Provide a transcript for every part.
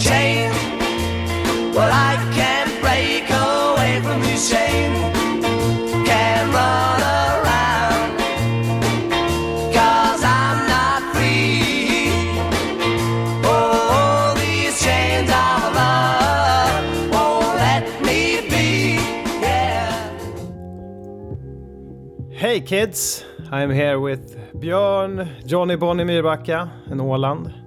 chain. Well, I can't break away from this chain. Can't run around. Cause I'm not free. Oh, these chains of love won't let me be. Yeah. Hey kids! I'm here with Björn, Johnny Bonnie Myrbacka in Åland.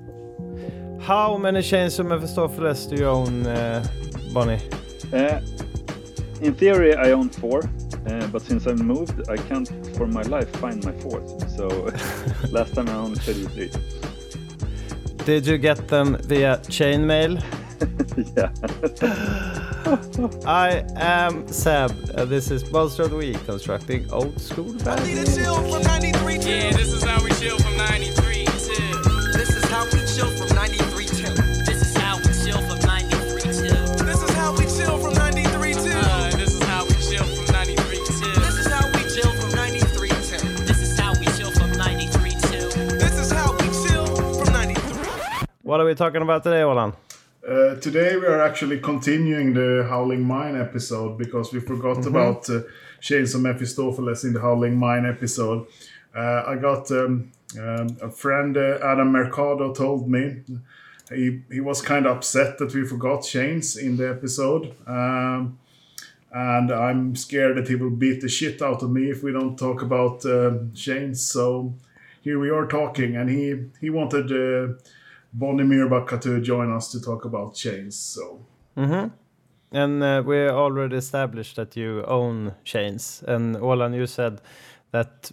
How many chains of Mephistopheles do you own, uh, Bonnie? Uh, in theory, I own four, uh, but since I moved, I can't for my life find my fourth. So last time I only played with three. Did you get them via chainmail? yeah. I am Seb. Uh, this is Monster of the Week, constructing old school bands. Yeah, this is how we chill from 93 till. This is how we chill from 93 What are we talking about today, Olan? Uh, today we are actually continuing the Howling Mine episode because we forgot about uh, of Mephistopheles in the Howling Mine episode. Uh, I got um, um, a friend, uh, Adam Mercado, told me he, he was kind of upset that we forgot Chains in the episode. Um, and I'm scared that he will beat the shit out of me if we don't talk about uh, Chains. So here we are talking, and he, he wanted. Bonnie Myrbacka to join us to talk about chains. So Mhm. And uh, we already established that you own chains. And Olan, you said that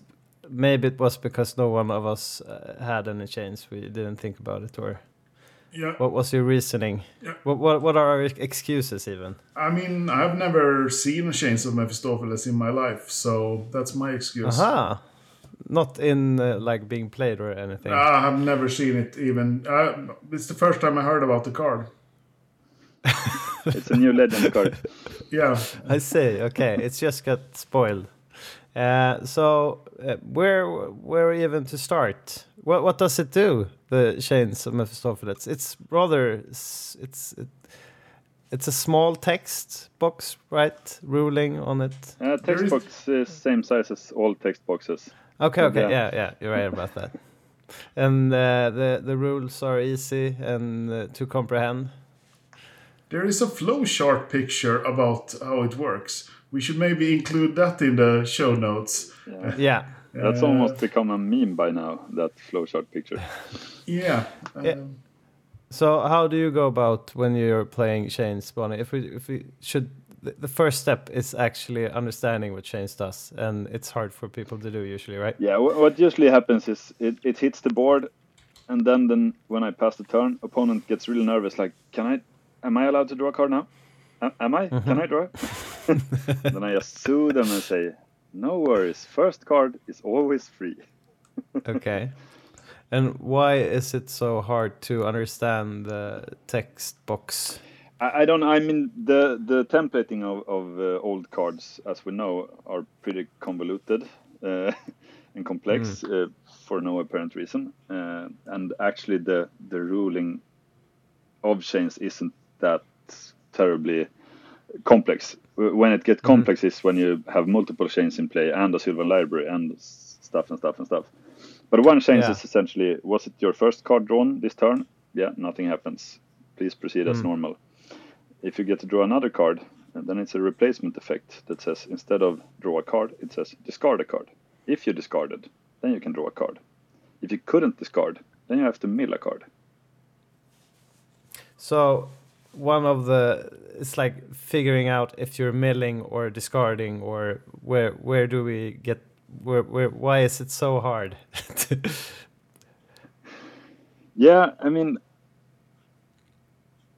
maybe it was because no one of us uh, had any chains. We didn't think about it. Or yeah, what was your reasoning? Yeah. What, what, what are our excuses, even? I mean, I've never seen Chains of Mephistopheles in my life, so that's my excuse. Aha! Not in uh, like being played or anything. I have never seen it even. Uh, it's the first time I heard about the card. It's a new legend card. Yeah, I see. Okay, it's just got spoiled. Uh, so uh, where where even to start? What what does it do? The chains of Mephistopheles. It's rather it's it, it's a small text box, right? Ruling on it. Uh, text box is same size as all text boxes. Okay, okay, Yeah. yeah, yeah, you're right about that. And uh, the the rules are easy and uh, to comprehend. there is a flowchart picture about how it works. We should maybe include that in the show notes. Yeah. That's Uh, almost become a meme by now. That flowchart picture. Yeah. Yeah. um, So how do you go about when you're playing chains, Bonnie? If we if we should, the, first step is actually understanding what change does, and it's hard for people to do usually, right? Yeah, what usually happens is it, it hits the board, and then then when I pass the turn, opponent gets really nervous. Like, can I? Am I allowed to draw a card now? Am I? Can I mm-hmm. draw? then I just soothe them and say, "No worries. First card is always free." Okay. And why is it so hard to understand the text box? I, I don't. I mean, the the templating of of uh, old cards, as we know, are pretty convoluted uh, and complex uh, for no apparent reason. Uh, and actually, the the ruling of chains isn't that terribly complex. When it gets complex is when you have multiple chains in play and a Sylvan library and stuff and stuff and stuff. But one chain Yeah. is essentially: was it your first card drawn this turn? Yeah, nothing happens. Please proceed as normal. If you get to draw another card, and then it's a replacement effect that says instead of draw a card, it says discard a card. If you discarded, then you can draw a card. If you couldn't discard, then you have to mill a card. So one of the it's like figuring out if you're milling or discarding or where where do we get where where why is it so hard? Yeah, I mean,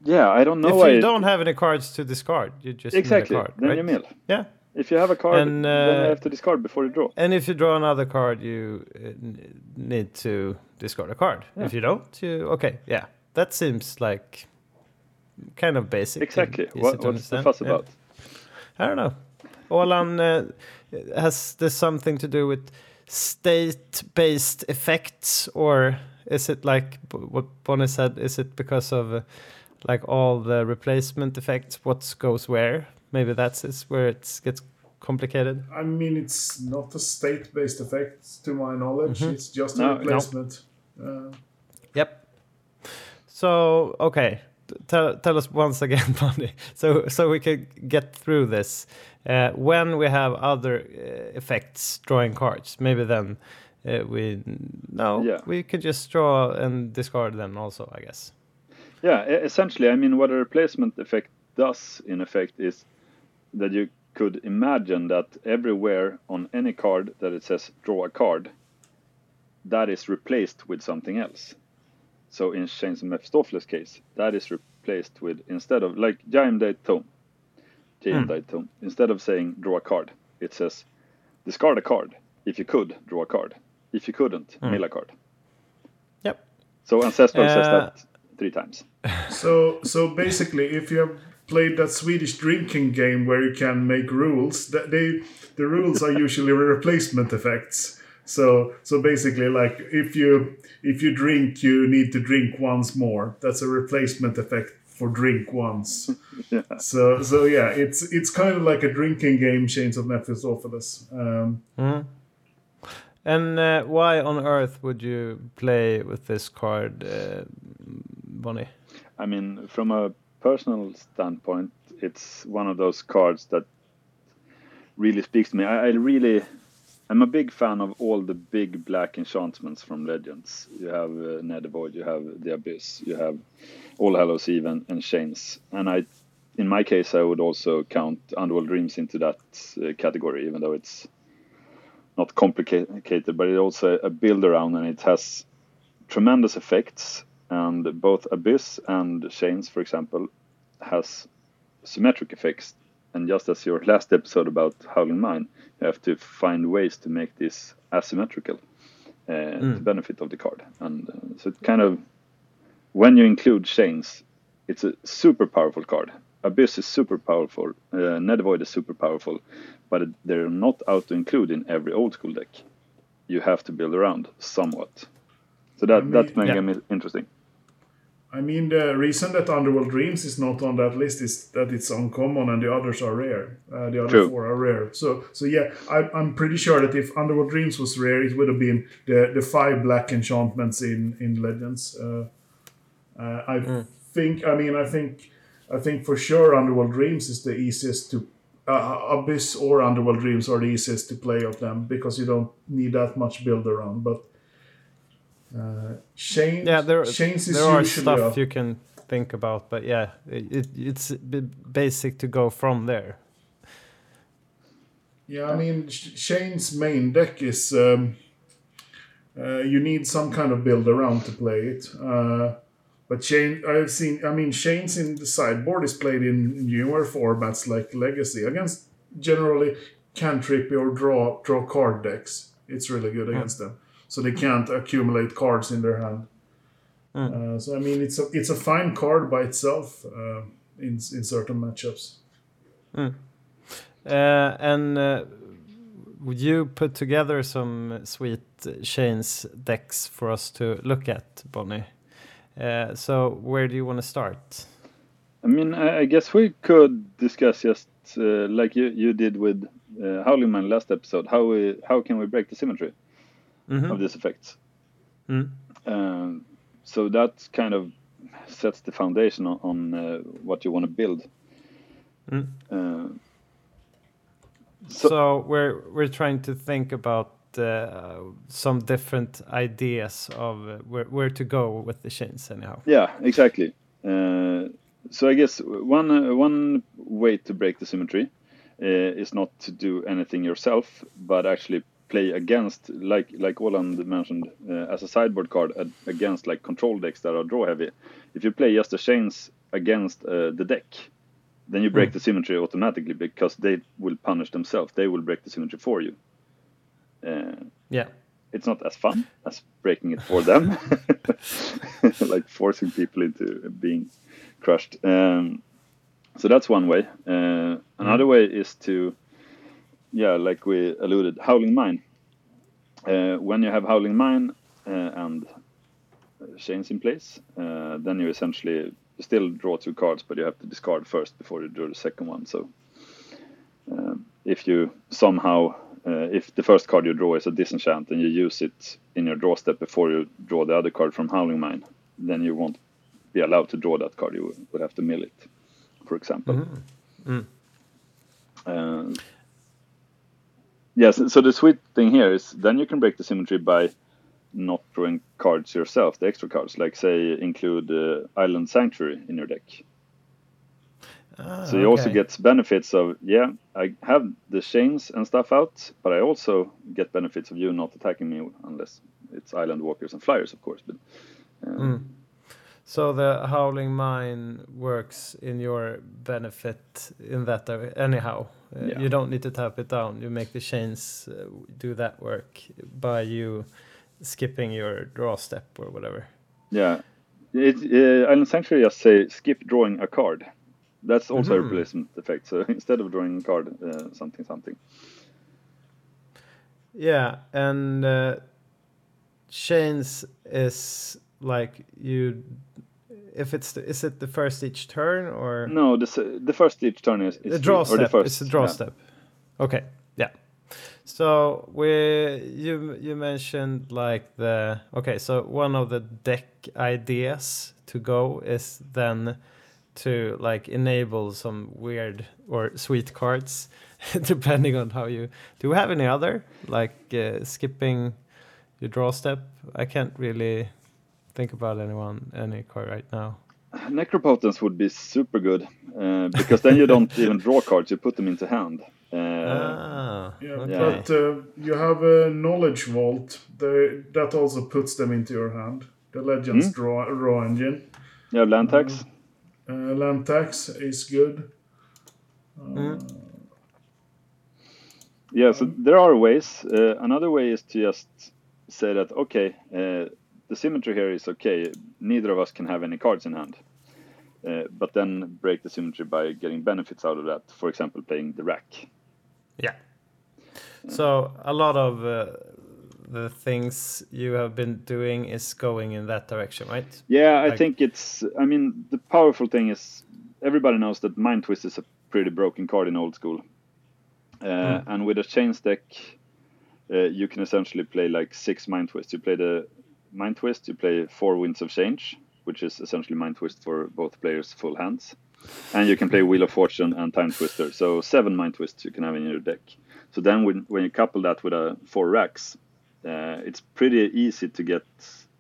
yeah, I don't know if you don't have any cards to discard, you just exactly, card, then right? you mill. Yeah. If you have a card, And, then you uh, have to discard before you draw. And if you draw another card, you uh, need to discard a card. If you don't, you okay, yeah. That seems like kind of basic. Exactly. What, what's the fuss Yeah. about? I don't know. Olan, uh, has this something to do with state-based effects, or is it like what Bonnie said? Is it because of uh, like all the replacement effects, what goes where. Maybe that's is where it gets complicated. I mean, it's not a state-based effect to my knowledge. Mm-hmm. It's just a No, no. replacement. Uh, Yep. So okay, tell tell us once again, Bonnie, so so we can get through this. Uh, when we have other uh, effects drawing cards, maybe then uh, we no, Yeah. we can just draw and discard them also, I guess. Yeah, essentially, I mean, what a replacement effect does, in effect, is that you could imagine that everywhere on any card that it says draw a card, that is replaced with something else. So in Chains of Mephistopheles case, that is replaced with, instead of, like Jayemdae Tome, Jayemdae Tome, instead of saying draw a card, it says discard a card. If you could, draw a card. If you couldn't, mill a card. Yep. So Ancestral says Uh, that three times. So, so basically, if you have played that Swedish drinking game where you can make rules, that they the rules are usually replacement effects. So, so basically, like if you if you drink, you need to drink once more. That's a replacement effect for drink once. So, so yeah, it's it's kind of like a drinking game, Chains of Mephistopheles. Um, And uh, why on earth would you play with this card, uh, Bonnie? I mean, from a personal standpoint, it's one of those cards that really speaks to me. I, I really, I'm a big fan of all the big black enchantments from Legends. You have uh, Nethervoid, you have the Abyss, you have All Hallows Eve and, and Chains. And I, in my case, I would also count Underworld Dreams into that uh, category, even though it's not complicated, but it's also a build around and it has tremendous effects and both abyss and chains for example has symmetric effects. And just as your last episode about howling mine you have to find ways to make this asymmetrical uh, to benefit of the card. And uh, so it kind of when you include chains it's a super powerful card. Abyss is super powerful uh, nethervoid is super powerful but they're not out to include in every old school deck. You have to build around somewhat. So that I mean- that makes Yeah. interesting I mean, the reason that Underworld Dreams is not on that list is that it's uncommon and the others are rare. Uh, the other True. four are rare. So, so yeah, I, I'm pretty sure that if Underworld Dreams was rare, it would have been the, the five black enchantments in in Legends. Uh, uh, I think. I mean, I think. I think for sure Underworld Dreams is the easiest to. Uh, Abyss or Underworld Dreams are the easiest to play of them because you don't need that much build around. But uh, Shane, Yeah, there Chains is there are stuff you can think about, but yeah, it, it, it's basic to go from there. Yeah, I mean, Chains main deck is um, uh, you need some kind of build around to play it. Uh, but Shane, I've seen. I mean, Chains in the sideboard is played in newer formats like Legacy against generally cantrip or draw draw card decks. It's really good against them, so they can't accumulate cards in their hand. Uh, so I mean, it's a it's a fine card by itself uh, in in certain matchups. Uh, and uh, would you put together some sweet chains decks for us to look at, Bonnie? Uh, so where do you want to start? I mean, I, I guess we could discuss just uh, like you, you did with uh, Howling Mine last episode. How we how can we break the symmetry of these effects? Mm. Um, so that kind of sets the foundation on, on uh, what you want to build. Mm. Uh, So, So- we're we're trying to think about uh, some different ideas of uh, where where to go with the chains, anyhow. Yeah, exactly. Uh, so I guess one uh, one way to break the symmetry uh, is not to do anything yourself, but actually play against, like like Oland mentioned, uh, as a sideboard card against like control decks that are draw heavy. If you play just the chains against uh, the deck, then you break the symmetry automatically because they will punish themselves. They will break the symmetry for you. Uh, Yeah. it's not as fun as breaking it for them, like forcing people into being crushed. Um, so that's one way. Uh, another way is to, yeah, like we alluded, howling mine. Uh, when you have howling mine uh, and chains in place, uh, then you essentially still draw two cards, but you have to discard first before you draw the second one. So um, if you somehow, uh, if the first card you draw is a disenchant and you use it in your draw step before you draw the other card from Howling Mine, then you won't be allowed to draw that card. You would have to mill it, for example. Uh, yes, so the sweet thing here is then you can break the symmetry by not drawing cards yourself, the extra cards. Like say include uh, Island Sanctuary in your deck. Ah, So you also okay. get benefits of yeah, I have the chains and stuff out, but I also get benefits of you not attacking me unless it's Island Walkers and Flyers, of course. But uh, So the howling mine works in your benefit in that anyhow. Uh, Yeah. You don't need to tap it down. You make the chains uh, do that work by you skipping your draw step or whatever. yeah, it, uh, Island Sanctuary just say skip drawing a card. That's also a replacement effect. So instead of drawing a card, uh, something something. Yeah, and uh, chains is like you. If it's the, is it the first each turn or No, the the first each turn is, is the draw or step? the first. it's a draw yeah. step. Okay, yeah. So we you you mentioned like the okay. So one of the deck ideas to go is then to like enable some weird or sweet cards, depending on how you do. we have any other like uh, skipping your draw step? I can't really think about anyone any card right now. Necropotence would be super good uh, because then you don't even draw cards; you put them into hand. Uh, ah, Yeah, okay. but uh, you have a knowledge vault. The, that also puts them into your hand. The Legends Hmm? draw, draw engine. You have land tax. Uh, land tax is good. Yeah, so there are ways. Uh, another way is to just say that okay, uh, the symmetry here is okay. Neither of us can have any cards in hand, uh, but then break the symmetry by getting benefits out of that. For example, playing the rack. Yeah. So a lot of uh, the things you have been doing is going in that direction, right? Yeah, I Like- think it's. I mean, the powerful thing is everybody knows that Mind Twist is a pretty broken card in old school, uh, and with a chains deck, uh, you can essentially play like six Mind Twists. You play the Mind Twist, you play four Winds of Change, which is essentially Mind Twist for both players' full hands, and you can play Wheel of Fortune and Timetwister. So seven Mind Twists you can have in your deck. So then when when you couple that with a four racks, uh, it's pretty easy to get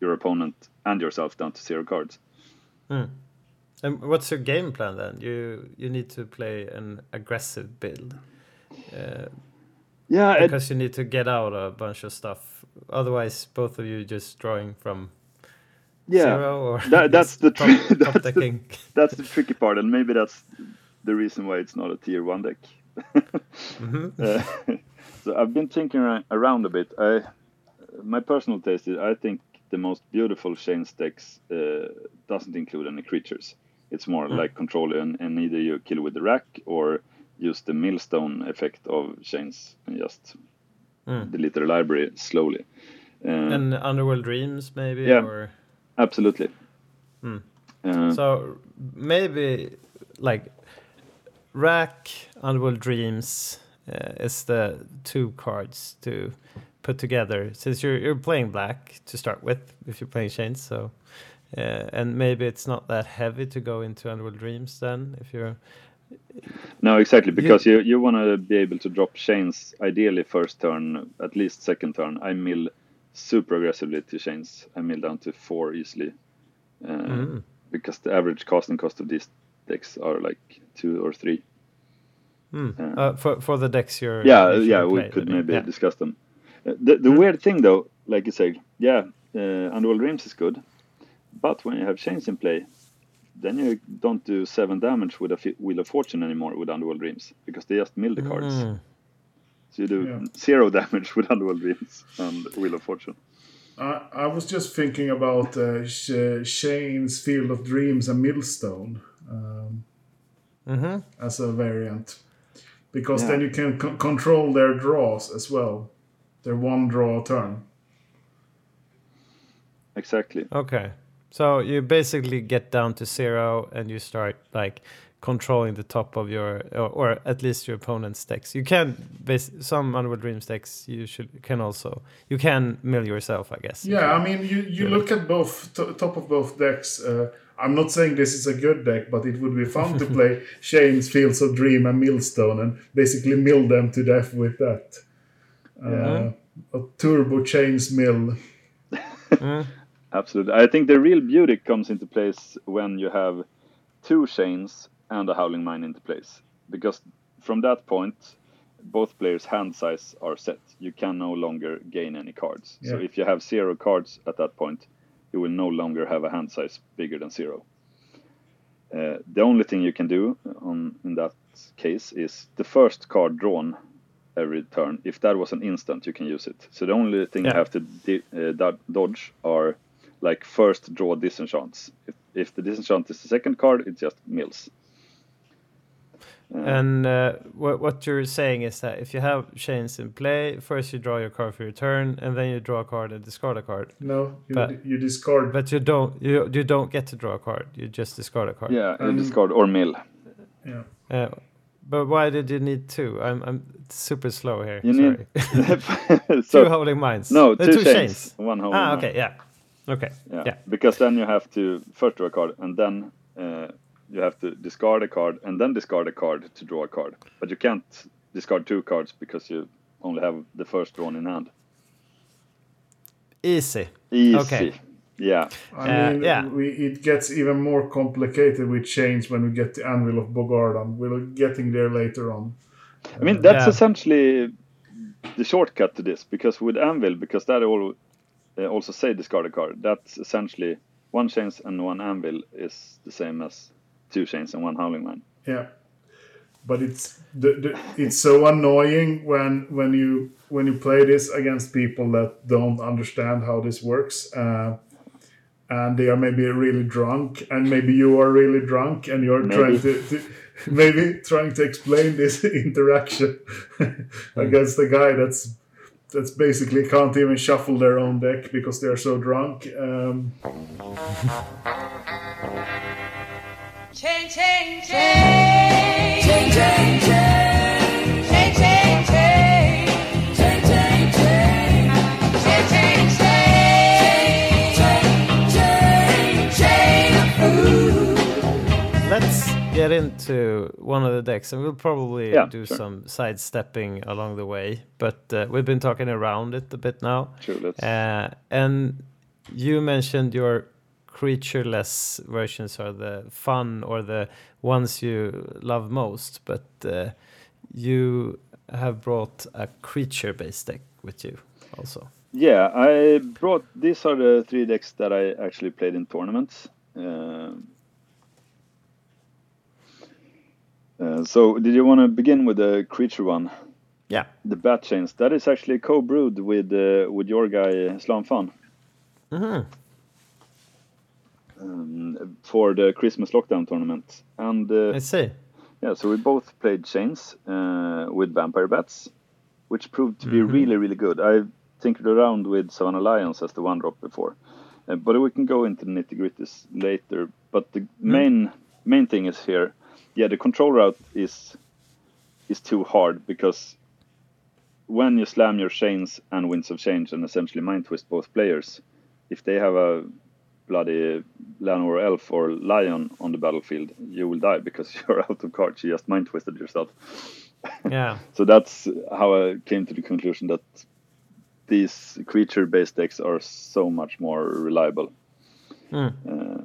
your opponent and yourself down to zero cards. Hmm. And what's your game plan then? You you need to play an aggressive build uh, Yeah, it, because you need to get out a bunch of stuff. Otherwise, both of you just drawing from yeah. That- that's the top, tr- top that's the-. That's the tricky part, and maybe that's the reason why it's not a tier one deck. Uh, so I've been thinking around a bit. I, my personal taste is I think the most beautiful chains decks uh, doesn't include any creatures. It's more like control and, and either you kill with the rack or use the millstone effect of chains and just delete their library slowly. Uh, and Underworld Dreams maybe Yeah. or absolutely. Uh, So maybe like Rack, Underworld Dreams uh, is the two cards to put together since you're you're playing black to start with if you're playing chains. So uh, and maybe it's not that heavy to go into Underworld Dreams then if you're No, exactly, because you, you want to be able to drop chains ideally first turn, at least second turn. I mill super aggressively to chains. I mill down to four easily. Uh, Because the average casting cost of these decks are like two or three. uh, for for the decks you're Yeah, yeah, we could maybe yeah. discuss them. Uh, the the weird thing though, like you say, yeah, uh, Underworld Dreams is good, but when you have chains in play, then you don't do seven damage with a Wheel of Fortune anymore with Underworld Dreams because they just mill the cards. Mm. So you do Yeah. zero damage with Underworld Dreams and Wheel of Fortune. I, I was just thinking about uh, Sh- Shane's Field of Dreams and Millstone um, as a variant. Because then you can c- control their draws as well. Their one draw turn. Exactly. Okay. So you basically get down to zero and you start like controlling the top of your or, or at least your opponent's decks. You can base some Underworld Dreams decks you should can also you can mill yourself, I guess. Yeah, I mean, you, you look at both to, top of both decks. Uh, I'm not saying this is a good deck, but it would be fun to play Shane's Fields of Dream and Millstone and basically mill them to death with that. Uh, a turbo chains mill. Absolutely. I think the real beauty comes into place when you have two chains and a howling mine into place. Because from that point, both players' hand size are set. You can no longer gain any cards. So if you have zero cards at that point, you will no longer have a hand size bigger than zero. Uh, the only thing you can do on in that case is the first card drawn every turn. If that was an instant, you can use it. So the only thing Yeah. you have to uh, dodge are like first draw disenchants. If, if the disenchant is the second card, it just mills. And uh, what what you're saying is that if you have chains in play, first you draw your card for your turn, and then you draw a card and discard a card. No, you, But- you discard. But you don't you you don't get to draw a card. You just discard a card. Yeah, you Um, discard or mill. yeah. Uh, but why did you need two? I'm I'm super slow here. You Sorry. need two holding mines. No, Uh, two, chains, one hole. Ah, okay, yeah, okay, Yeah. yeah. Because then you have to first draw a card, and then uh, you have to discard a card, and then discard a card to draw a card. But you can't discard two cards because you only have the first drawn in hand. Easy. Easy. Okay. Yeah. I Uh, mean, yeah. we, it gets even more complicated with chains when we get the Anvil of Bogardan. We're getting there later on. I mean, that's Yeah. essentially the shortcut to this because with Anvil, because that all also say discard a card, that's essentially one chains and one Anvil is the same as two chains and one Howling Mine. Yeah, but it's the, the, it's so annoying when when you when you play this against people that don't understand how this works. Uh, and they are maybe really drunk, and maybe you are really drunk, and you're Maybe. trying to, to maybe trying to explain this interaction against the guy that's that's basically can't even shuffle their own deck because they're so drunk. Um, Chain, chain, chain. Get into one of the decks, and we'll probably Yeah, do sure. some sidestepping along the way. But uh, we've been talking around it a bit now. Sure, let's. Uh, and you mentioned your creatureless versions are the fun or the ones you love most, but uh, you have brought a creature-based deck with you also. Yeah, I brought these are the three decks that I actually played in tournaments. Um uh, so, did you want to begin with the creature one, Yeah. the Bat Chains? That is actually co-brewed with uh, with your guy Slam Fun Mhm. um, for the Christmas Lockdown tournament, and uh, I see. Yeah, so we both played chains uh, with vampire bats, which proved to be really, really good. I tinkered around with Savannah Lions as the one drop before, uh, but we can go into the nitty gritties later. But the main main thing is here, yeah, the control route is is too hard because when you slam your chains and winds of change and essentially mind twist both players, if they have a bloody Llanowar elf or lion on the battlefield, you will die because you're out of cards. You just mind twisted yourself. Yeah. So that's how I came to the conclusion that these creature based decks are so much more reliable. Mm. Uh,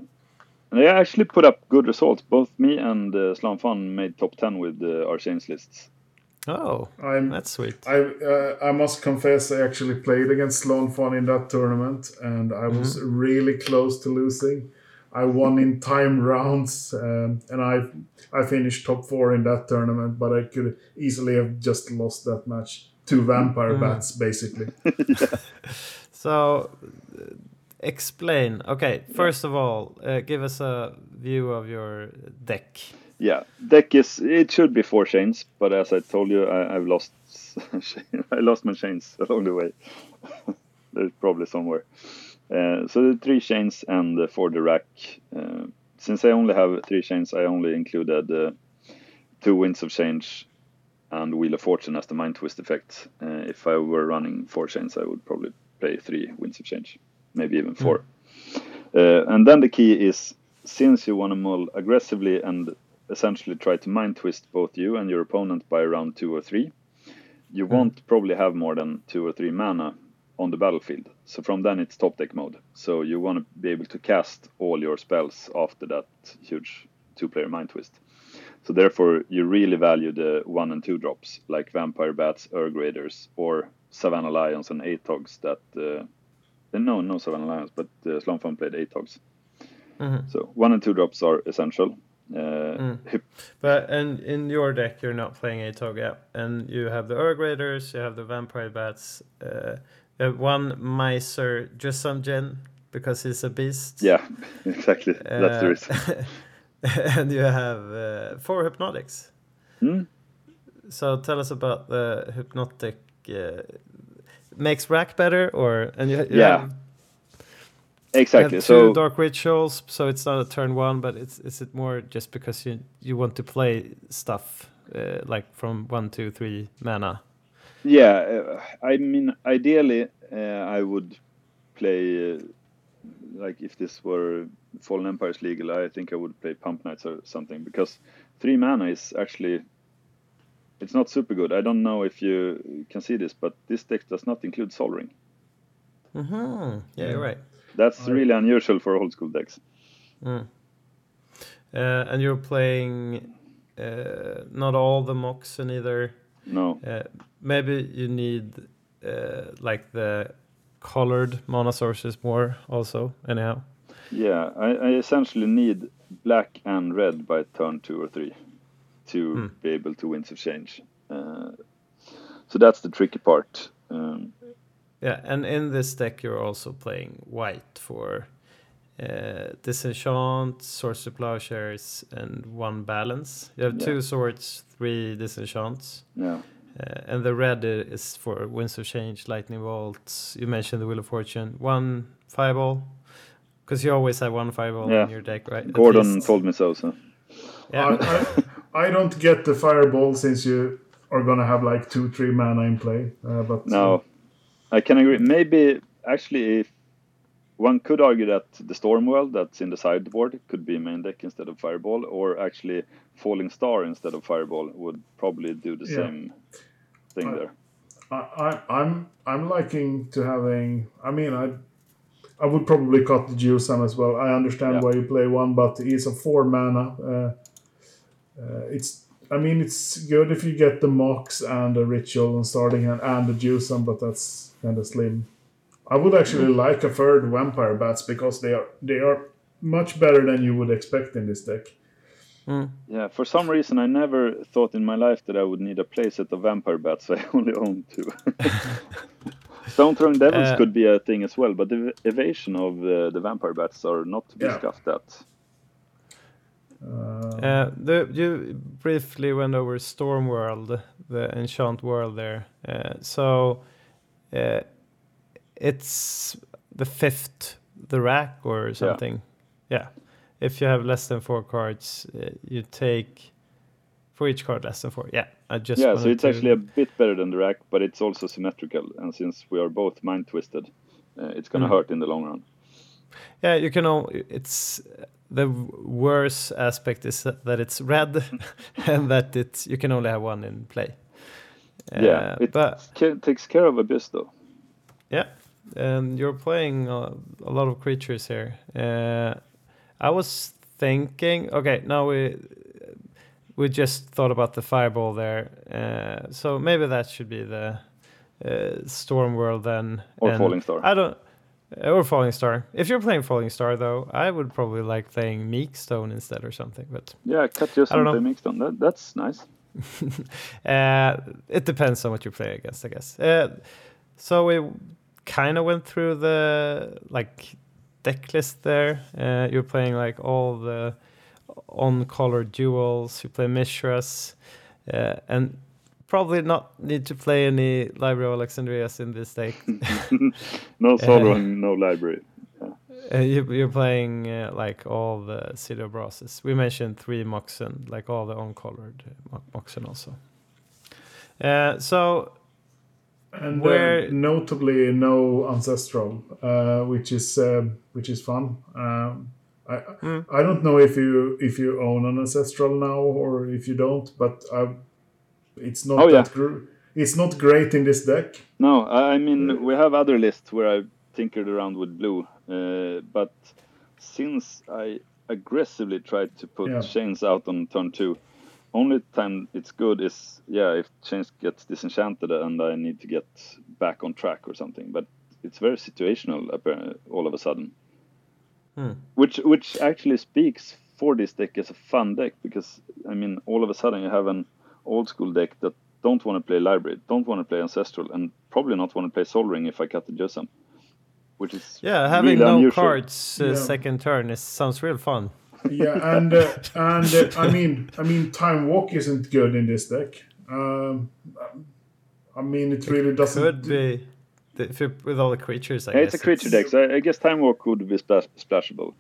they actually put up good results. Both me and uh, Slam Fun made top 10 with uh, our chains lists. Oh, I'm that's sweet. I uh, I must confess I actually played against Sloan Fun in that tournament and I was really close to losing. I won in time rounds um, and I I finished top four in that tournament, but I could easily have just lost that match. to vampire bats, basically. So, explain. Okay, first of all, uh, give us a view of your deck. Yeah, deck is it should be four chains, but as I told you, I, I've lost I lost my chains along the way. There's probably somewhere. Uh, so the three chains and uh, for the rack. Uh, since I only have three chains, I only included uh, two winds of change and wheel of fortune as the mind twist effect. Uh, if I were running four chains, I would probably play three winds of change, maybe even four. Uh, and then the key is since you want to mull aggressively and essentially try to mind twist both you and your opponent by round two or three, you won't probably have more than two or three mana on the battlefield. So from then it's top deck mode. So you want to be able to cast all your spells after that huge two player mind twist. So therefore you really value the one and two drops like Vampire Bats, Erg Raiders, or Savannah Lions and Atogs that uh, no no Savannah Lions, but uh, Slumfun played Atogs. So one and two drops are essential. Uh, Hyp- But and in your deck, you're not playing eight Atog, yeah. And you have the Erg Raiders, you have the Vampire Bats, uh, you have one Mijae Djinn because he's a beast. yeah, exactly. That's the Uh, reason. and you have uh, four Hypnotics. Hmm? So tell us about the Hypnotic. Makes rack better, or and you, you Yeah, have, you Exactly. have So Dark Rituals, so it's not a turn one, but it's is it more just because you you want to play stuff uh, like from one, two, three mana? Yeah, uh, I mean, ideally, uh, I would play uh, like if this were Fallen Empires legal, I think I would play Pump Knights or something because three mana is actually it's not super good. I don't know if you can see this, but this deck does not include Sol Ring. Mm-hmm. Yeah, you're right. That's really unusual for old school decks. Uh, and you're playing uh, not all the Moxen either. No, Uh, maybe you need uh, like the colored mana sources more also. Anyhow, yeah, I, I essentially need black and red by turn two or three to be able to Winds of Change. Uh, so that's the tricky part. Um, yeah. And in this deck, you're also playing white for uh, disenchant, swords to plowshares, and one balance. You have Yeah. two swords, three disenchants. yeah. Uh, and the red is for Winds of Change, Lightning Bolts. You mentioned the Wheel of Fortune. One Fireball. Because you always have one Fireball Yeah. in your deck, right? At Gordon told me so. So Yeah. I, I, I don't get the fireball since you are gonna have like two, three mana in play. Uh, but no, I can agree. Maybe actually, if one could argue that the Storm World that's in the sideboard could be main deck instead of Fireball, or actually Falling Star instead of Fireball would probably do the Yeah. same thing there. I, I, I'm I'm liking to having. I mean, I I would probably cut the Juzam as well. I understand Yeah. why you play one, but it's a four mana. Uh, uh, it's. I mean, it's good if you get the Mox and the Ritual and starting hand and the Juzam, but that's kind of slim. I would actually like a third Vampire Bats because they are they are much better than you would expect in this deck. Yeah, for some reason I never thought in my life that I would need a playset of Vampire Bats. so I only own two. Stone Throwing Devils Uh, could be a thing as well, but the ev- evasion of uh, the Vampire Bats are not to be Yeah. scuffed at. Uh, the, you briefly went over Storm World, the Enchant World there. Uh, so uh, it's the fifth, the rack or something. Yeah. If you have less than four cards, uh, you take for each card less than four. Yeah, I just yeah, so it's to- actually a bit better than the rack, but it's also symmetrical. And since we are both mind twisted, uh, it's gonna Mm. hurt in the long run. Yeah, you can only. It's the worst aspect is that it's red, and that it's you can only have one in play. yeah, Uh, it but ca- takes care of Abyss though. yeah, and you're playing a, a lot of creatures here. Uh, I was thinking, okay, now we we just thought about the fireball there, uh, so maybe that should be the uh, storm world then, Or and Falling Star. I don't. Uh, Or Falling Star. If you're playing Falling Star, though, I would probably like playing Meekstone instead or something. But Yeah, cut yourself I don't know. mixed on that. That's nice. uh, it depends on what you play against, I guess. Uh, so we kind of went through the like deck list there. Uh, you're playing like all the on-color duels. You play Mishras, uh, and probably not need to play any Library of Alexandrias in this deck. No Sol Ring, no library. Uh, you, you're playing uh, like all the City Brosses. We mentioned three Moxen, like all the uncolored uh, Mo- Moxen also. Uh, so And Where- uh, notably no ancestral, uh, which is which is fun. Um, I Hmm. I don't know if you if you own an ancestral now or if you don't, but uh, it's not Oh, yeah. that gr- it's not great in this deck. No, I I mean we have other lists where I tinkered around with blue, uh, but since I aggressively tried to put Yeah. chains out on turn two, only time it's good is yeah if chains gets disenchanted and I need to get back on track or something. But it's very situational all of a sudden, which which actually speaks for this deck as a fun deck because I mean all of a sudden you have an old school deck that don't want to play library, don't want to play ancestral, and probably not want to play Sol Ring if I cut the Juzam, which is yeah, having really no unusual. cards uh, Yeah. second turn is sounds real fun. Yeah, and uh, and uh, I mean I mean time walk isn't good in this deck. Um, I mean it really doesn't. Could be the, if you, with all the creatures. I Yeah, guess it's a creature deck, so I I guess Time Walk would be splash- splashable.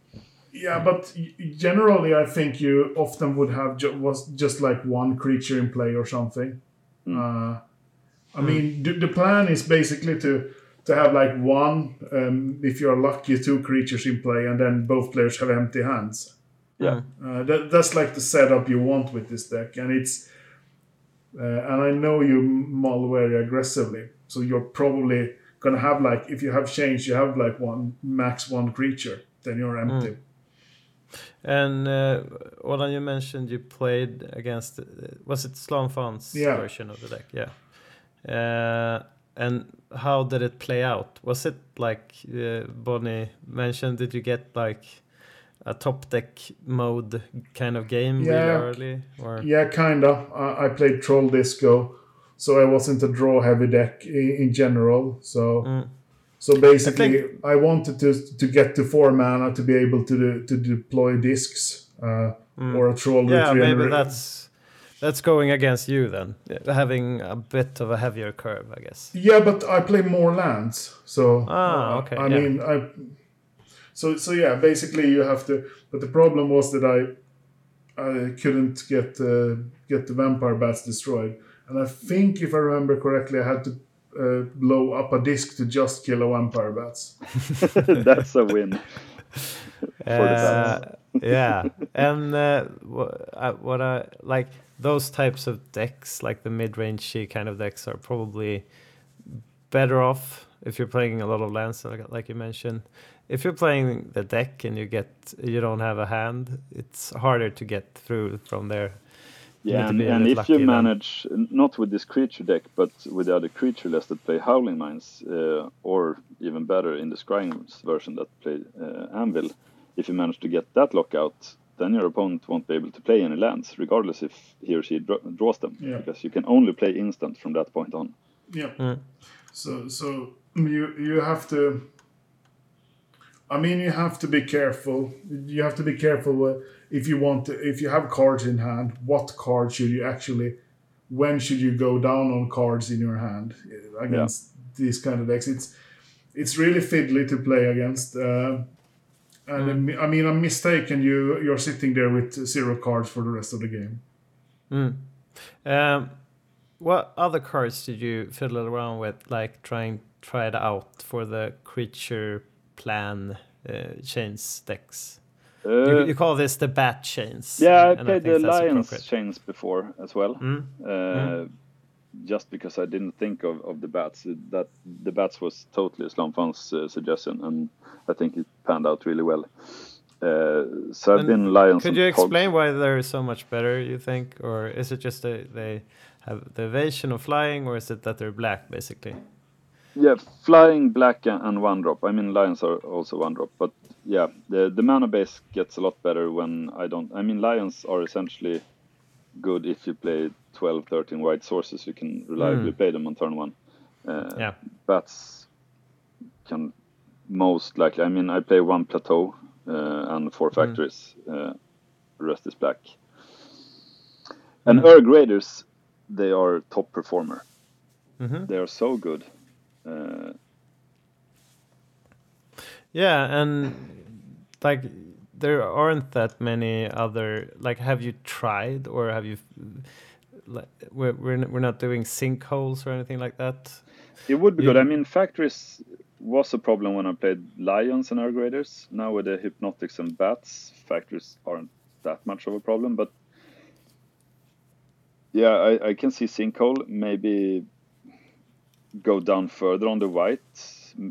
Yeah, but generally, I think you often would have ju- was just like one creature in play or something. Uh, I mean, the, the plan is basically to to have like one, um, if you're lucky, two creatures in play, and then both players have empty hands. Yeah. Uh, that, that's like the setup you want with this deck, and it's uh, and I know you mull very aggressively, so you're probably gonna have like if you have change, you have like one max one creature, then you're empty. And uh, Olan, you mentioned you played against, uh, was it Slanfan's Yeah. version of the deck? Yeah. Uh, and how did it play out? Was it like uh, Bonnie mentioned? Did you get like a top deck mode kind of game really Yeah. early? Or Yeah, kinda. I, I played Troll Disco, so I wasn't a draw heavy deck in, in general. So, Mm. So basically, think- I, wanted to to get to four mana to be able to do, to deploy discs uh, or a troll. Mm. yeah, maybe that's that's going against you then, Yeah, having a bit of a heavier curve, I guess. Yeah, but I play more lands, so Ah, uh, okay, I yeah. mean, I so so yeah. Basically, you have to. But the problem was that I I couldn't get uh, get the vampire bats destroyed, and I think if I remember correctly, I had to uh, blow up a disc to just kill a vampire bats. That's a win. For Uh, yeah, and uh, wha- I, what I like those types of decks, like the mid-rangey kind of decks, are probably better off if you're playing a lot of lands, like, like you mentioned. If you're playing the deck and you get you don't have a hand, it's harder to get through from there. You need Yeah, and, and if you then. manage, not with this creature deck, but with the other creature lists that play Howling Mines, uh, or even better in the Scrying's version that play uh, Anvil, if you manage to get that lockout, then your opponent won't be able to play any lands, regardless if he or she draw, draws them, Yeah. because you can only play instant from that point on. Yeah. Mm. So so you you have to. I mean, you have to be careful. You have to be careful with- if you want to, if you have cards in hand. What card should you actually? When should you go down on cards in your hand against these kind of decks? It's it's really fiddly to play against. Uh, and I mean, a mistake, and you you're sitting there with zero cards for the rest of the game. Um, what other cards did you fiddle around with, like trying try it out for the creature plan uh, chains decks? You, Uh, you call this the bat chains. Yeah, I and played the Lions chains before as well. Mm. Uh, Just because I didn't think of, of the bats, that the bats was totally Slamfan's uh, suggestion, and I think it panned out really well. Uh, so I've been Lions. Could and you explain why they're so much better? You think, or is it just that they have the evasion of flying, or is it that they're black, basically? Yeah, flying black and one drop. I mean, lions are also one drop, but yeah, the the mana base gets a lot better when I don't. I mean, lions are essentially good if you play 12, 13 white sources. You can reliably play them on turn one. Uh, Yeah. Bats can most likely. I mean, I play one plateau uh, and four factories. Uh, the rest is black. And Erg Raiders, they are top performer. Mhm. They are so good. Uh, Yeah, and like there aren't that many other like have you tried or have you like we're we're, we're not doing sinkholes or anything like that It would be Yeah. good. I mean, factories was a problem when I played Lions and Erg Raiders. Now with the Hypnotics and Bats, factories aren't that much of a problem. But yeah, I, I can see Sinkhole maybe go down further on the white.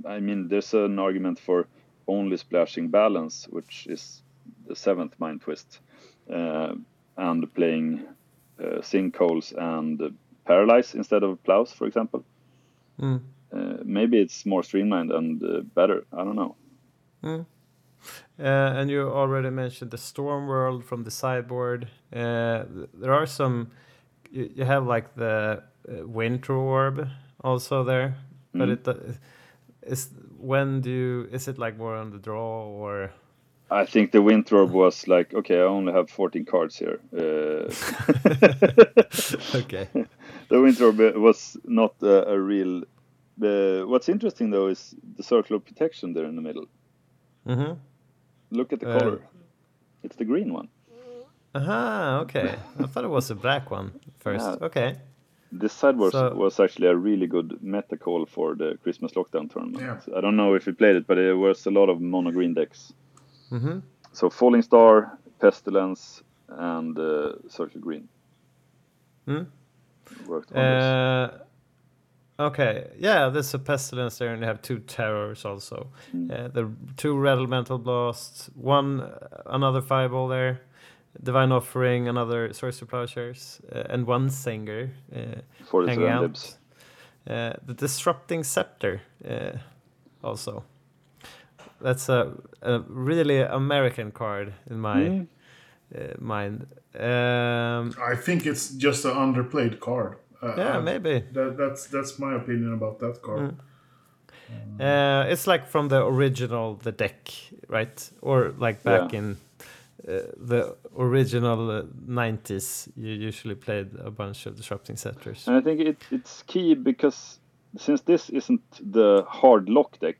I mean, there's an argument for only splashing balance, which is the seventh mind twist, uh, and playing uh, sinkholes and paralyze instead of plows, for example. Mm. Uh, maybe it's more streamlined and uh, better. I don't know. Uh, and you already mentioned the storm world from the sideboard. Uh, there are some. You, you have like the uh, winter orb also there, but Mhm. it is when do you is it like more on the draw or? I think the Winter Orb was like, okay, I only have 14 cards here. Uh, okay. the Winter Orb uh, was not a, a real. Uh, what's interesting though is the circle of protection there in the middle. Mm-hmm. Look at the Uh, color. It's the green one. Aha. Okay. I thought it was a black one first. Yeah. Okay. This side was, So- was actually a really good meta call for the Christmas lockdown tournament. Yeah. I don't know if you played it, but it was a lot of mono green decks. Mm-hmm. So Falling Star, Pestilence, and uh, Circle Green. Mm. Worked wonders. Uh, okay, yeah, there's a pestilence there, and they have two terrors also. Mm. Uh, the two red elemental blasts, one another fireball there, divine offering, another sorcerer plowshares, uh, and one singer uh, for the hanging out. Uh, the disrupting scepter uh, also. That's a, a really American card in my Mm. uh, mind. Um, I think it's just an underplayed card. Uh, yeah, uh, maybe. That, that's that's my opinion about that card. Uh, it's like from the original the deck, right? Or like back Yeah. in the original uh, 90s, you usually played a bunch of disrupting scepters. And I think it, it's key because since this isn't the hard lock deck,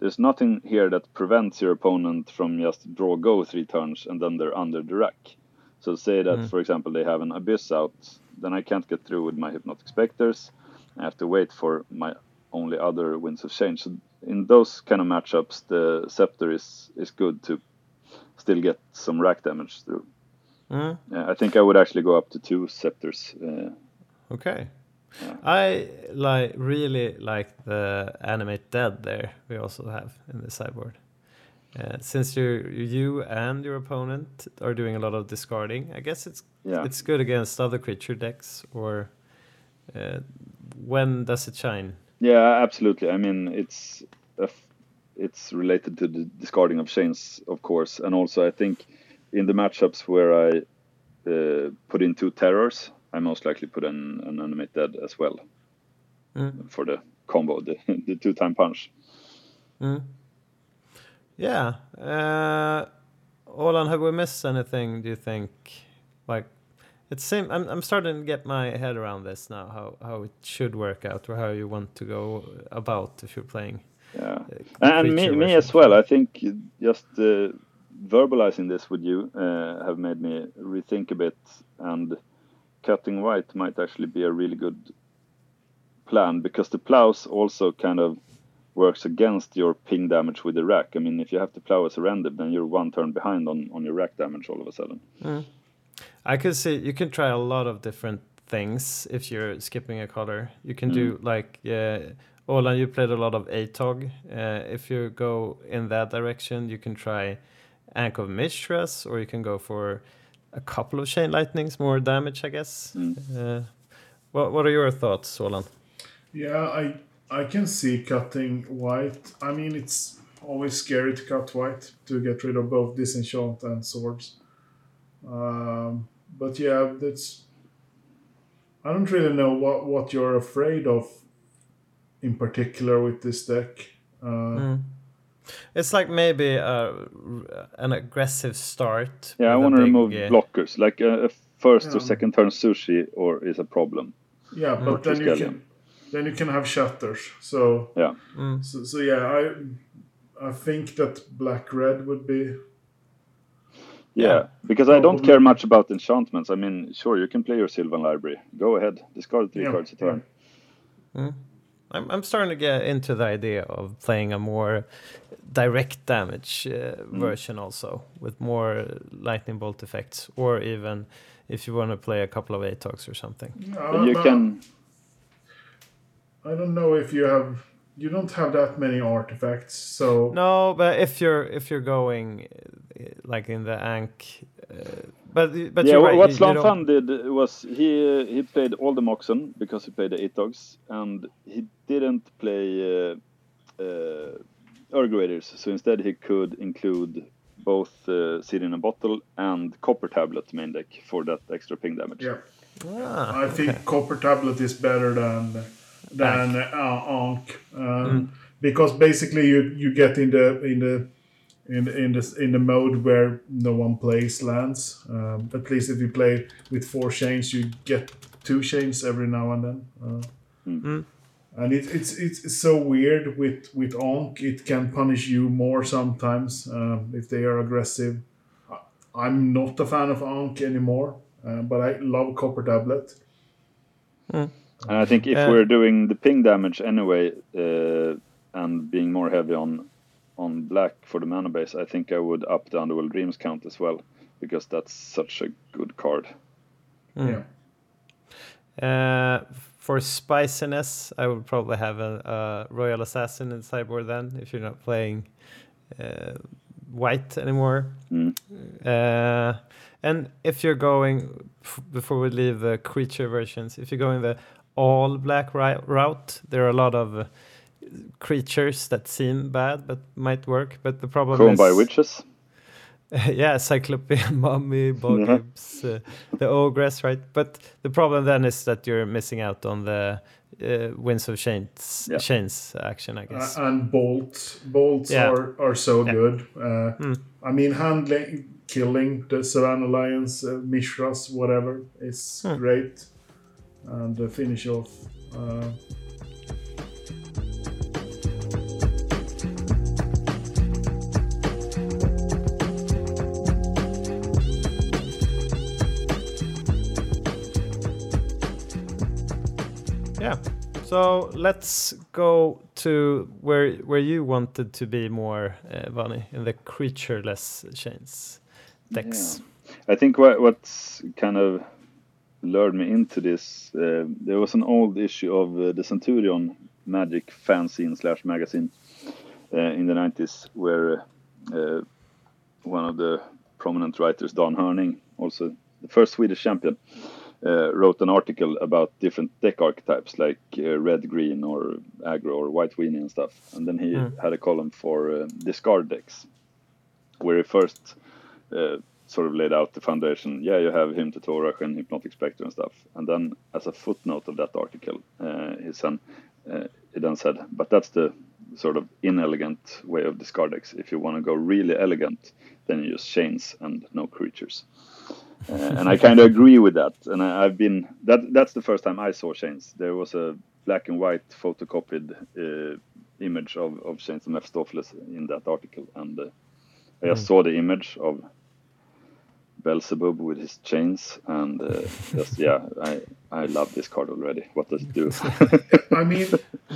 there's nothing here that prevents your opponent from just draw go three turns and then they're under the rack. So say that, for example, they have an abyss out, then I can't get through with my hypnotic specters. I have to wait for my only other winds of change. So in those kind of matchups, the scepter is is good to still get some rack damage through. Mm, Yeah, I think I would actually go up to two scepters. Uh, okay. I like really like the animate dead there. We also have in the sideboard. Uh, since you you and your opponent are doing a lot of discarding, I guess it's yeah. it's good against other creature decks. Or uh, when does it shine? Yeah, absolutely. I mean, it's a f- it's related to the discarding of chains, of course, and also I think in the matchups where I uh, put in two terrors, I most likely put in an animate dead as well Mm. for the combo, the, the two time punch. Mm. Yeah. Uh, Olan, have we missed anything? Do you think? Like, it seems I'm I'm starting to get my head around this now. How how it should work out, or how you want to go about if you're playing. Yeah, uh, and me, me as well. I think just uh, verbalizing this with you uh, have made me rethink a bit, and cutting white might actually be a really good plan because the plows also kind of works against your ping damage with the rack. I mean, if you have to plow as a random, then you're one turn behind on, on your rack damage all of a sudden. I could see you can try a lot of different things if you're skipping a color. You can do like uh, Olan, you played a lot of ATOG. Uh, if you go in that direction, you can try Ankh of Mishra, or you can go for a couple of Chain Lightnings, more damage, I guess. Uh, what What are your thoughts, Olan? Yeah, I I can see cutting white. I mean, it's always scary to cut white to get rid of both disenchant and swords. Um, but yeah, that's. I don't really know what what you're afraid of, in particular with this deck. Uh, It's like maybe a, an aggressive start. Yeah, I want to remove uh, blockers. Like a, a first or second turn sushi or is a problem. Yeah, but then you can then you can have shatters. So Yeah. so, so yeah, I I think that black red would be. Yeah, because I don't care much about enchantments. I mean, sure, you can play your Sylvan library. Go ahead, discard three Yeah, cards a turn. I'm, I'm starting to get into the idea of playing a more direct damage uh, version also with more lightning bolt effects, or even if you want to play a couple of ATOGs or something. Uh, you but can. I don't know if you have. You don't have that many artifacts, so No, but if you're if you're going uh, like in the Ankh, uh, but but yeah, right, what you- you Slanfan did was he uh, he played all the Moxen because he played the Atogs, and he didn't play uh, uh, Erg So instead, he could include both uh, Seed in a Bottle and Copper Tablet main deck for that extra ping damage. yeah. Ah, I think copper tablet is better than than uh, Ankh, um, because basically you you get in the in the in the, in the in the mode where no one plays lands. Um, at least if you play with four chains, you get two chains every now and then. Uh, And it, it's it's so weird with with Ankh. It can punish you more sometimes um, if they are aggressive. I- I'm not a fan of Ankh anymore, uh, but I love Copper Tablet. And I think if Uh, we're doing the ping damage anyway, uh, and being more heavy on on black for the mana base, I think I would up the Underworld Dreams count as well, because that's such a good card. Yeah. Uh, for spiciness, I would probably have a, a Royal Assassin in sideboard then, if you're not playing uh, white anymore. Mm. Uh, and if you're going, f- before we leave the creature versions, if you're going the all black ri- route, there are a lot of uh, creatures that seem bad but might work. But the problem Chrome is. by Witches. yeah, Cyclopean Mummy, Yeah. Uh, the Ogress, right? But the problem then is that you're missing out on the uh, Winds of Chains, Yeah. Chains action, I guess. Uh, and bolts, bolts Yeah. are are so Yeah. good. Uh, I mean, handling, killing the Savannah Lions, uh, Mishras, whatever, is Hmm. great. And the finish off. So let's go to where where you wanted to be more, uh, Vani, in the creatureless chains decks. I think what what's kind of lured me into this, uh, there was an old issue of uh, the Centurion Magic fanzine slash magazine uh, in the 90s where one of the prominent writers, Don Hörning, also the first Swedish champion, uh, wrote an article about different deck archetypes like uh, red, green, or aggro, or white weenie and stuff. And then he had a column for uh, discard decks where he first uh, sort of laid out the foundation. Yeah, you have Hymn to Tourach and Hypnotic Spectre and stuff. And then, as a footnote of that article, uh, uh, he then said, but that's the sort of inelegant way of discard decks. If you want to go really elegant, then you use chains and no creatures. Uh, and I kind of agree with that. And I, I've been that that's the first time I saw chains. There was a black and white photocopied uh, image of of chains of Mephistopheles in that article, and uh, I just saw the image of Belzebub with his chains, and uh, just yeah, I I love this card already. What does it do? I mean,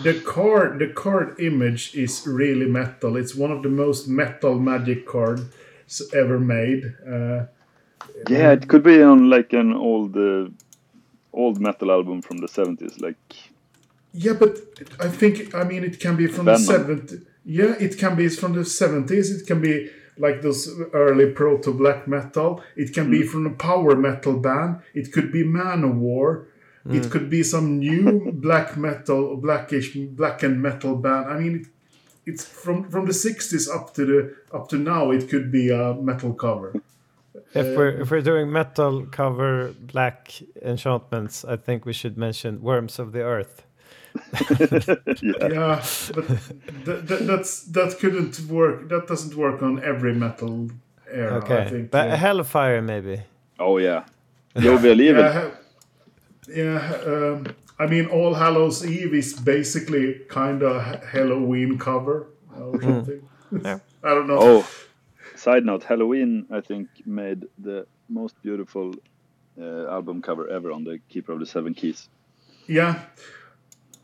the card, the card image is really metal. It's one of the most metal magic cards ever made. Uh, yeah, it could be on like an old uh, old metal album from the seventies, like Yeah, but I think I mean it can be from Venom. the 70s. Yeah, it can be from the 70s. It can be like those early proto black metal. It can Mm. be from a power metal band. It could be Manowar. Mm. It could be some new black metal, blackish, blackened metal band. I mean, it, it's from from the 60s up to the up to now. It could be a metal cover. If we're if we're doing metal cover black enchantments, I think we should mention Worms of the Earth. yeah. Yeah, but th- th- that's that couldn't work. That doesn't work on every metal era. Okay, I think. but yeah. Hellfire maybe. Oh yeah, Jovial Evil. Yeah, ha- yeah. Um, I mean, All Hallows Eve is basically kind of Halloween cover or something. Yeah. I don't know. Oh, side note: Helloween, I think, made the most beautiful uh, album cover ever on the Keeper of the Seven Keys. Yeah,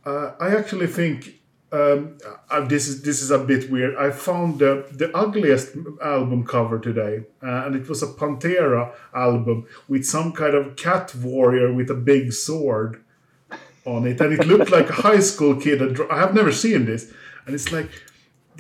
uh, I actually think um, uh, this is this is a bit weird. I found the the ugliest album cover today, uh, and it was a Pantera album with some kind of cat warrior with a big sword on it, and it looked like a high school kid. I have never seen this, and it's like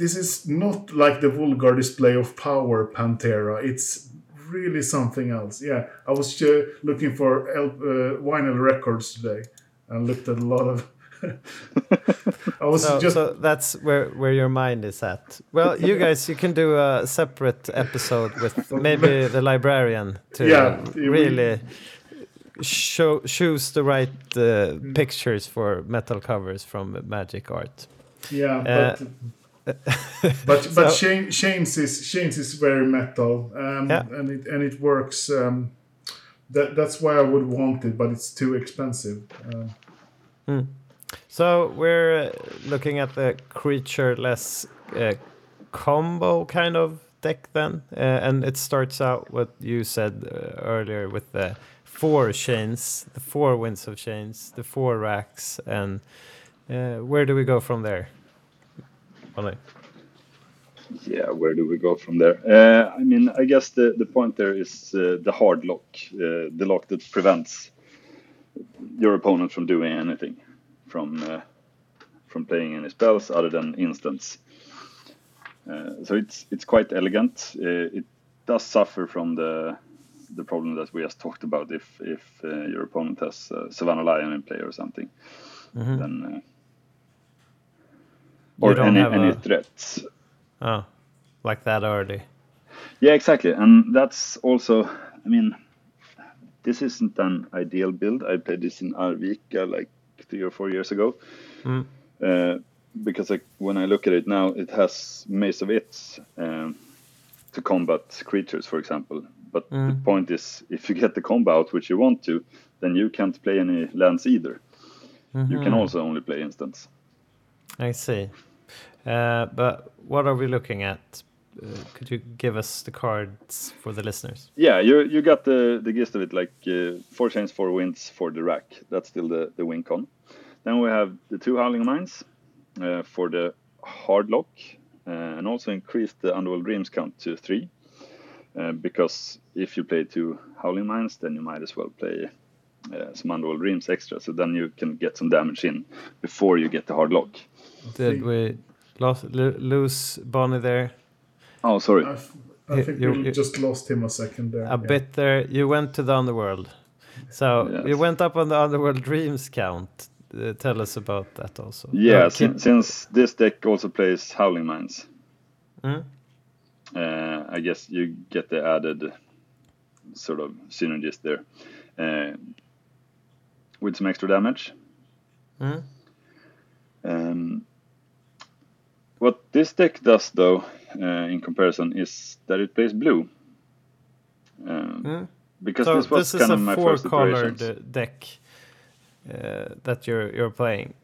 this is not like the vulgar display of power Pantera. It's really something else. Yeah, I was uh, looking for L- uh, vinyl records today and looked at a lot of. I was So, just so that's where where your mind is at. Well, you guys, you can do a separate episode with maybe the librarian to Yeah, really show choose the right uh, pictures for metal covers from Magic Art. yeah, Uh, but but but Chains, Chains is Chains is very metal, um, Yeah. and it and it works. Um, that that's why I would want it, but it's too expensive. Uh, So we're uh, looking at the creatureless uh, combo kind of deck then, uh, and it starts out what you said uh, earlier with the four chains, the four winds of chains, the four racks, and uh, where do we go from there? Ollie? Yeah, where do we go from there? Uh, I mean, I guess the, the point there is uh, the hard lock, uh, the lock that prevents your opponent from doing anything, from uh, from playing any spells other than instants. Uh, so it's it's quite elegant. Uh, it does suffer from the the problem that we just talked about. If if your opponent has uh, Savannah Lion in play or something, then uh, or don't any have any a- threats. Oh, like that already. Yeah, exactly. And that's also, I mean, this isn't an ideal build. I played this in Arvika like three or four years ago. Mm. Uh, because like, when I look at it now, it has Maze of Ith um, to combat creatures, for example. But the point is, if you get the combo out, which you want to, then you can't play any lands either. You can also only play instants. I see. Uh, but what are we looking at? Uh, could you give us the cards for the listeners? Yeah, you you got the the gist of it. Like uh, four chains, four winds for the rack. That's still the the win con. Then we have the two howling mines uh, for the hard lock, uh, and also increase the underworld dreams count to three. Uh, because if you play two howling mines, then you might as well play uh, some underworld dreams extra. So then you can get some damage in before you get the hard lock. Did we lost, lo- lose Bonnie there? Oh, sorry. I, f- I You- think you- we you- just lost him a second there. a yeah. bit there. You went to the underworld, so Yes. you went up on the underworld dreams count. Uh, tell us about that also. Yeah, Uh, sin- keep- since this deck also plays Howling Mines, Mm. uh, I guess you get the added sort of synergies there uh, with some extra damage. Mm. Um, what this deck does, though, uh, in comparison, is that it plays blue. Um, Mm. Because so this was this is kind a of my first four-colored uh, deck uh, that you're you're playing,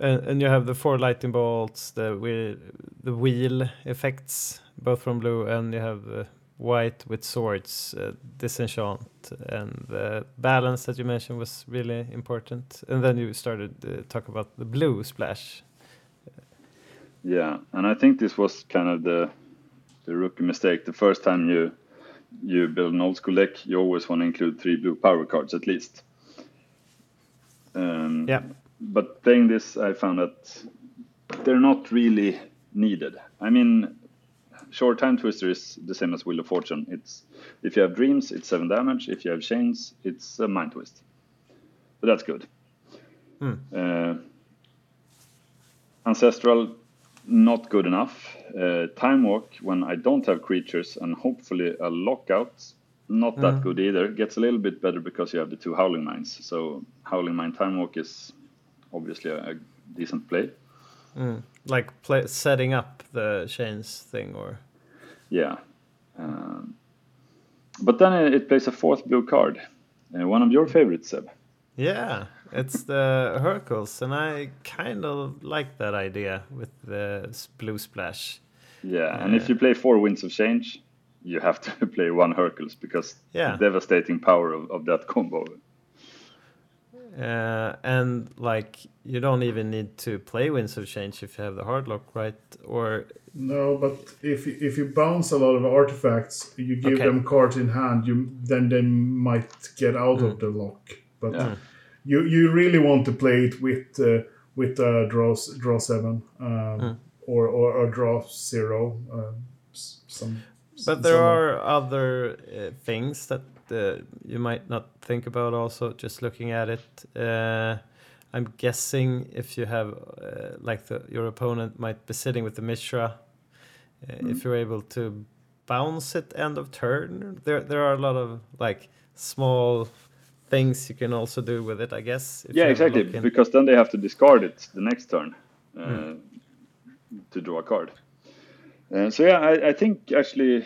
and, and you have the four lightning bolts, the wheel, the wheel effects, both from blue, and you have uh, white with swords, uh, disenchant, and the balance that you mentioned was really important. And then you started uh, talk about the blue splash. Yeah, and I think this was kind of the the rookie mistake. The first time you you build an old school deck, you always want to include three blue power cards at least. Um, Yeah. But playing this, I found that they're not really needed. I mean, short Timetwister is the same as Wheel of Fortune. It's if you have dreams, it's seven damage. If you have chains, it's a mind twist. But that's good. Uh, Ancestral, not good enough. Uh, Time Walk, when I don't have creatures and hopefully a lockout, not that good either. Gets a little bit better because you have the two Howling Mines. So Howling Mine Time Walk is obviously a, a decent play. Like play, setting up the chains thing, or Yeah. Um, but then it, it plays a fourth blue card. Uh, one of your favorites, Seb. Yeah, it's the Hurkyl's, and I kind of like that idea with the blue splash. Yeah, and if you play four Winds of Change, you have to play one Hurkyl's because Yeah. the devastating power of, of that combo. Uh, and like you don't even need to play Winds of Change if you have the hard lock, right? Or No, but if you- if you bounce a lot of artifacts, you give Okay. them cards in hand. You then they might get out of the lock. But Yeah. You you really want to play it with uh, with uh, draw draw seven um, or, or or draw zero. Uh, some. But there some- are other uh, things that uh, you might not think about also just looking at it. Uh, I'm guessing if you have uh, like the, your opponent might be sitting with the Mishra, uh, if you're able to bounce it end of turn, there there are a lot of like small things you can also do with it, I guess. if Yeah, exactly. Because then they have to discard it the next turn uh, to draw a card. Uh, so yeah, I, I think actually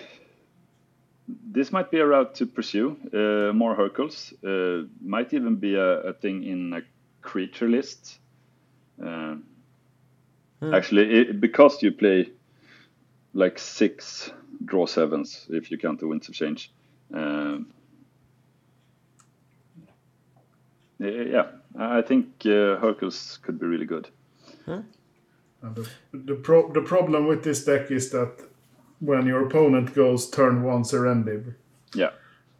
this might be a route to pursue uh, more Hurkyl's. Uh, might even be a, a thing in a creature list. Uh, Actually, it, because you play like six draw sevens if you count the winds of change. Um, yeah, I think uh, Hurkyl's could be really good. And the the, pro- the problem with this deck is that when your opponent goes turn one Serendib, Yeah,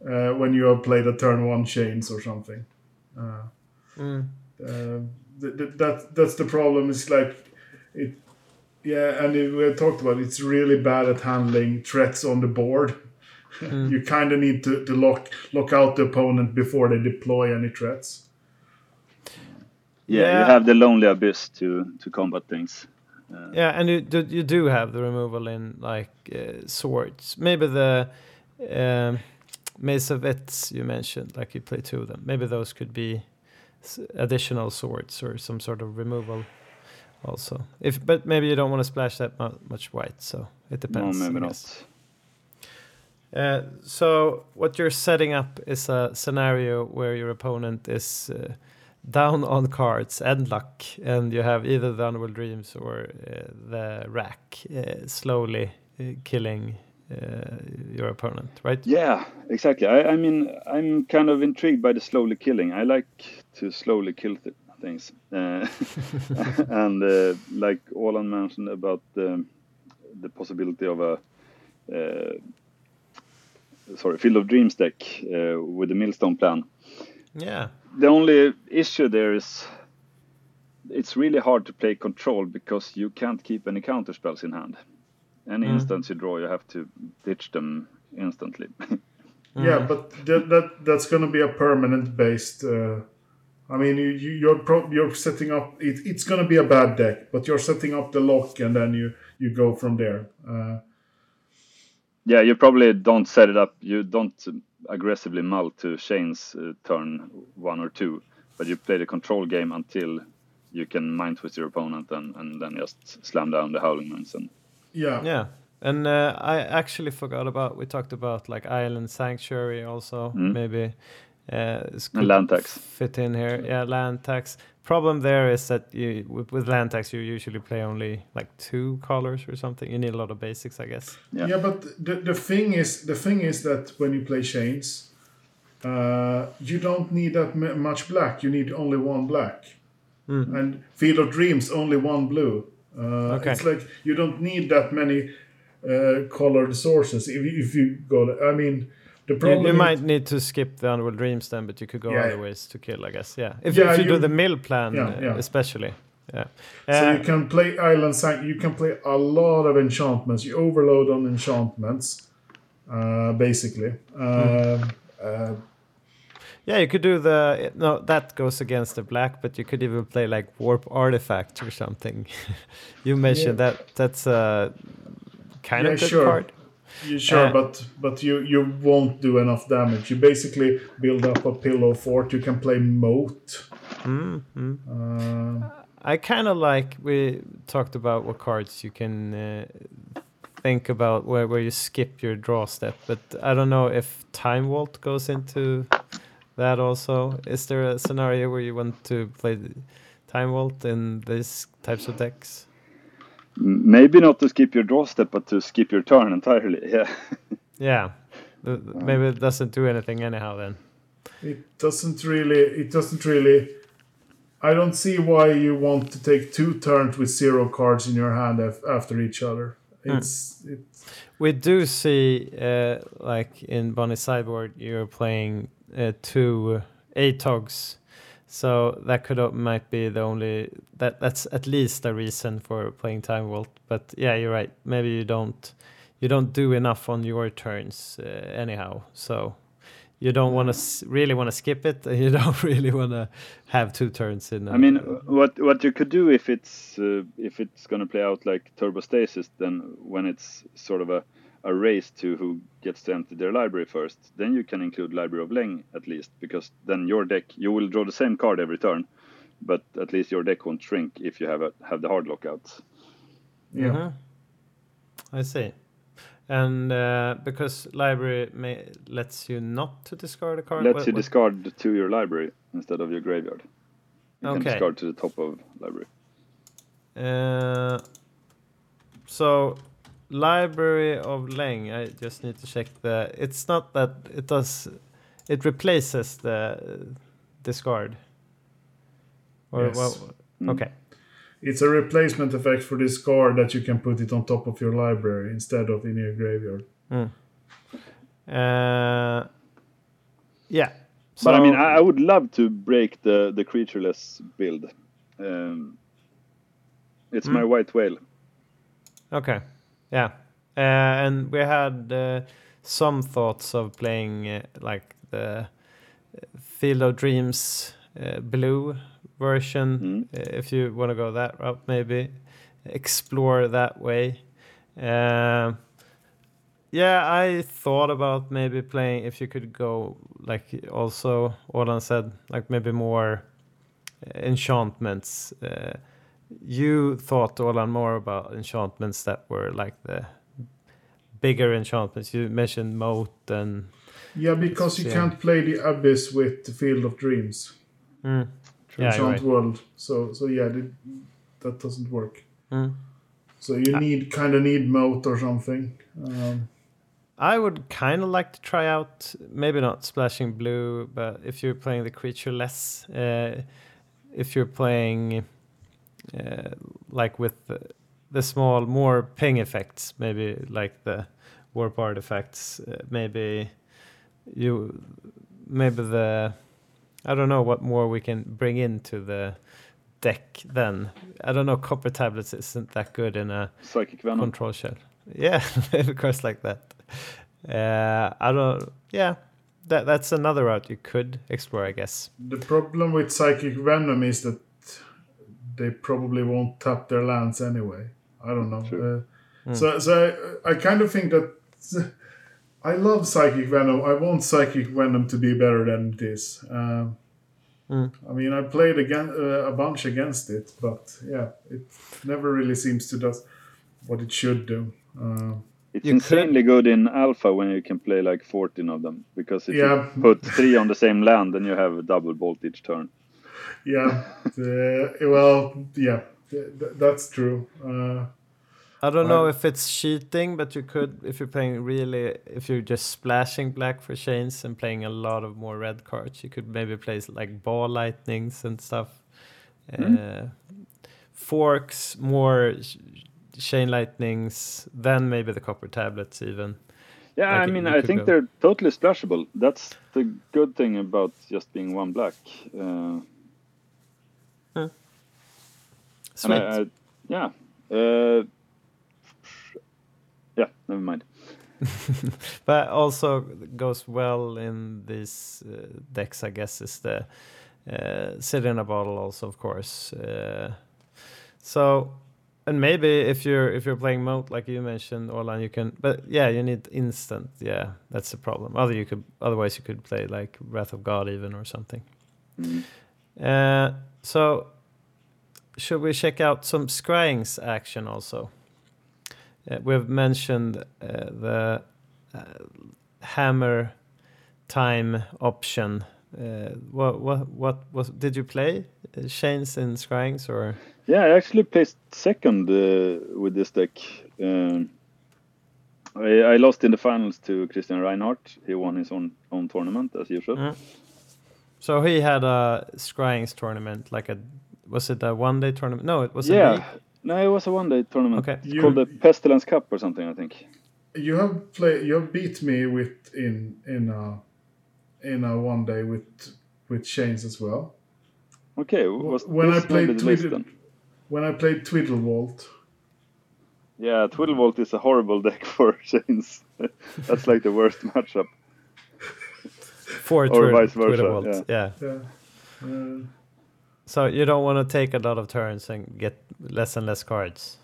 uh, when you have played a turn one chains or something. Uh, uh, th- th- that that's the problem. It's like it, yeah, and it, we talked about. It's really bad at handling threats on the board. you kind of need to, to lock lock out the opponent before they deploy any threats. Yeah, Yeah. you have the lonely abyss to to combat things. Yeah, and you do, you do have the removal in like uh, swords. Maybe the um, Maze of Ith you mentioned, like you play two of them. Maybe those could be additional swords or some sort of removal also. If but maybe you don't want to splash that mu- much white, so it depends. I maybe not. Uh, so what you're setting up is a scenario where your opponent is uh, down on cards and luck, and you have either the Underworld Dreams or uh, the Rack uh, slowly uh, killing uh, your opponent, right? Yeah, exactly. I, I mean, I'm kind of intrigued by the slowly killing. I like to slowly kill th- things, uh, and uh, like Olan mentioned about the the possibility of a sorry Field of Dreams deck with the Millstone plan. Yeah. The only issue there is it's really hard to play control because you can't keep any counter spells in hand. Any instance you draw, you have to ditch them instantly. Yeah, but that, that that's going to be a permanent based. Uh, I mean, you, you you're pro- you're setting up. It, it's going to be a bad deck, but you're setting up the lock, and then you you go from there. Uh, Yeah, you probably don't set it up. You don't aggressively mull to Chains uh, turn one or two, but you play the control game until you can mind twist your opponent and, and then just slam down the Howling Mines. And yeah, Yeah. And uh, I actually forgot about we talked about like Island Sanctuary also maybe uh, land tax. fit in here. Yeah, land tax. Problem there is that you with, with land tax you usually play only like two colors or something. You need a lot of basics, I guess. Yeah. yeah. But the the thing is the thing is that when you play chains, uh, you don't need that m- much black. You need only one black, and Field of Dreams only one blue. Uh, Okay. It's like you don't need that many uh, colored sources. If, if you go, I mean, the You, problem you is- might need to skip the Underworld Dreams then, but you could go Yeah. other ways to kill, I guess. Yeah, if, Yeah, if you, do the mill plan, Yeah, uh, yeah. especially. Yeah. So Uh, you can play Island Sanct. You can play a lot of enchantments. You overload on enchantments, uh, basically. Um, uh, Yeah, you could do the no. That goes against the black, but you could even play like warp artifact or something. you mentioned that. That's a kind Yeah, of good sure. card. You sure, Uh, but but you you won't do enough damage. You basically build up a pillow fort. You can play moat. Mm-hmm. Uh, I kind of like we talked about what cards you can uh, think about where where you skip your draw step, but I don't know if Time Vault goes into that also. Is there a scenario where you want to play Time Vault in these types of decks? M- Maybe not to skip your draw step, but to skip your turn entirely. Yeah. Yeah. The- the- Maybe it doesn't do anything anyhow then. It doesn't really. It doesn't really. I don't see why you want to take two turns with zero cards in your hand af- after each other. It's it's We do see, uh, like in Bonnie Sideboard, you're playing uh, two ATOGs. So that could o- might be the only that that's at least a reason for playing Time Vault. But yeah, you're right. Maybe you don't you don't do enough on your turns uh, anyhow. So you don't want to really want to skip it, and you don't really want to have two turns in. I mean, what what you could do if it's uh, if it's going to play out like Turbostasis, then when it's sort of a, a race to who gets to empty their library first, then you can include Library of Leng at least, because then your deck you will draw the same card every turn, but at least your deck won't shrink if you have a, have the hard lockouts. yeah. Mhm. I see. And uh, because library may, lets you not to discard a card. Lets what- you what- discard to your library instead of your graveyard. You can Okay. discard to the top of library. Uh, so, Library of Leng. I just need to check the. It's not that it does. It replaces the discard. Or Yes. well, Mm. okay. It's a replacement effect for this card that you can put it on top of your library instead of in your graveyard. Uh, yeah. But I mean, I, I would love to break the the creatureless build. Um, it's my white whale. Okay. Yeah. Uh, and we had uh, some thoughts of playing uh, like the Field of Dreams uh, blue version. Mm. Uh, if you want to go that route, maybe explore that way. Um yeah, I thought about maybe playing if you could go like also Olan said, like maybe more uh, enchantments. Uh, you thought Olan more about enchantments that were like the bigger enchantments. You mentioned moat and Yeah, because you Yeah. can't play the abyss with the Field of Dreams, mm, yeah, Enchant right. World. So so yeah, th- that doesn't work. Mm. So you need kind of need moat or something. Um, I would kind of like to try out maybe not splashing blue, but if you're playing the creature less, uh, if you're playing like with the, the small more ping effects, maybe like the warp artifacts, uh, maybe you maybe the I don't know what more we can bring into the deck then. I don't know. Copper tablets isn't that good in a Psychic Venom. control shell. Yeah, of course, like that. Uh, I don't. Yeah, that that's another route you could explore, I guess. the problem with Psychic Venom is that they probably won't tap their lands anyway. I don't know. True. Uh, So so I, I kind of think that I love Psychic Venom. I want Psychic Venom to be better than this. Um, Mm. I mean, I played again uh, a bunch against it, but yeah, it never really seems to do what it should do. Uh, It's You could- insanely good in alpha when you can play like 14 of them. Because if Yeah. you put three on the same land, then you have a double bolt each turn. Yeah, uh, well, yeah, th- th- that's true. Uh, I don't know if it's cheating, but you could if you're playing really if you're just splashing black for chains and playing a lot of more red cards, you could maybe play like ball lightnings and stuff. Uh, forks, more sh- chain lightnings, then maybe the copper tablets even. Yeah, Like, I mean, I think go- they're totally splashable. That's the good thing about just being one black. Uh, Sweet. I, I, yeah. Uh, yeah, never mind. but also goes well in these uh, decks, I guess, is the uh, sit in a bottle, also, of course. Uh, so, and maybe if you're if you're playing moat like you mentioned, Orlan, you can. But yeah, you need instant. Yeah, that's the problem. Other you could otherwise you could play like Wrath of God even or something. Mm. Uh, so, should we check out some scrying's action also? Uh, we've mentioned uh, the uh, hammer time option Uh, what what what was? Did you play Chains in Scryings or? Yeah, I actually placed second with this deck. Um, I, I lost in the finals to Christian Reinhardt. He won his own own tournament as usual. Mm. So he had a Scryings tournament, like a was it a one day tournament? No, it was a yeah, league. no, it was a one day tournament. Okay. It's You- called the Pestilence Cup or something, I think. You have play. You have beat me with in in a in a one day with with Chains as well. Okay, was When I played maybe the list Twiddle- When I played Twiddlevault, Yeah, Twiddlevault is a horrible deck for Chains. That's like the worst matchup. For Or Twitter, vice versa, Twitter Vault, yeah. yeah. Uh, So you don't want to take a lot of turns and get less and less cards.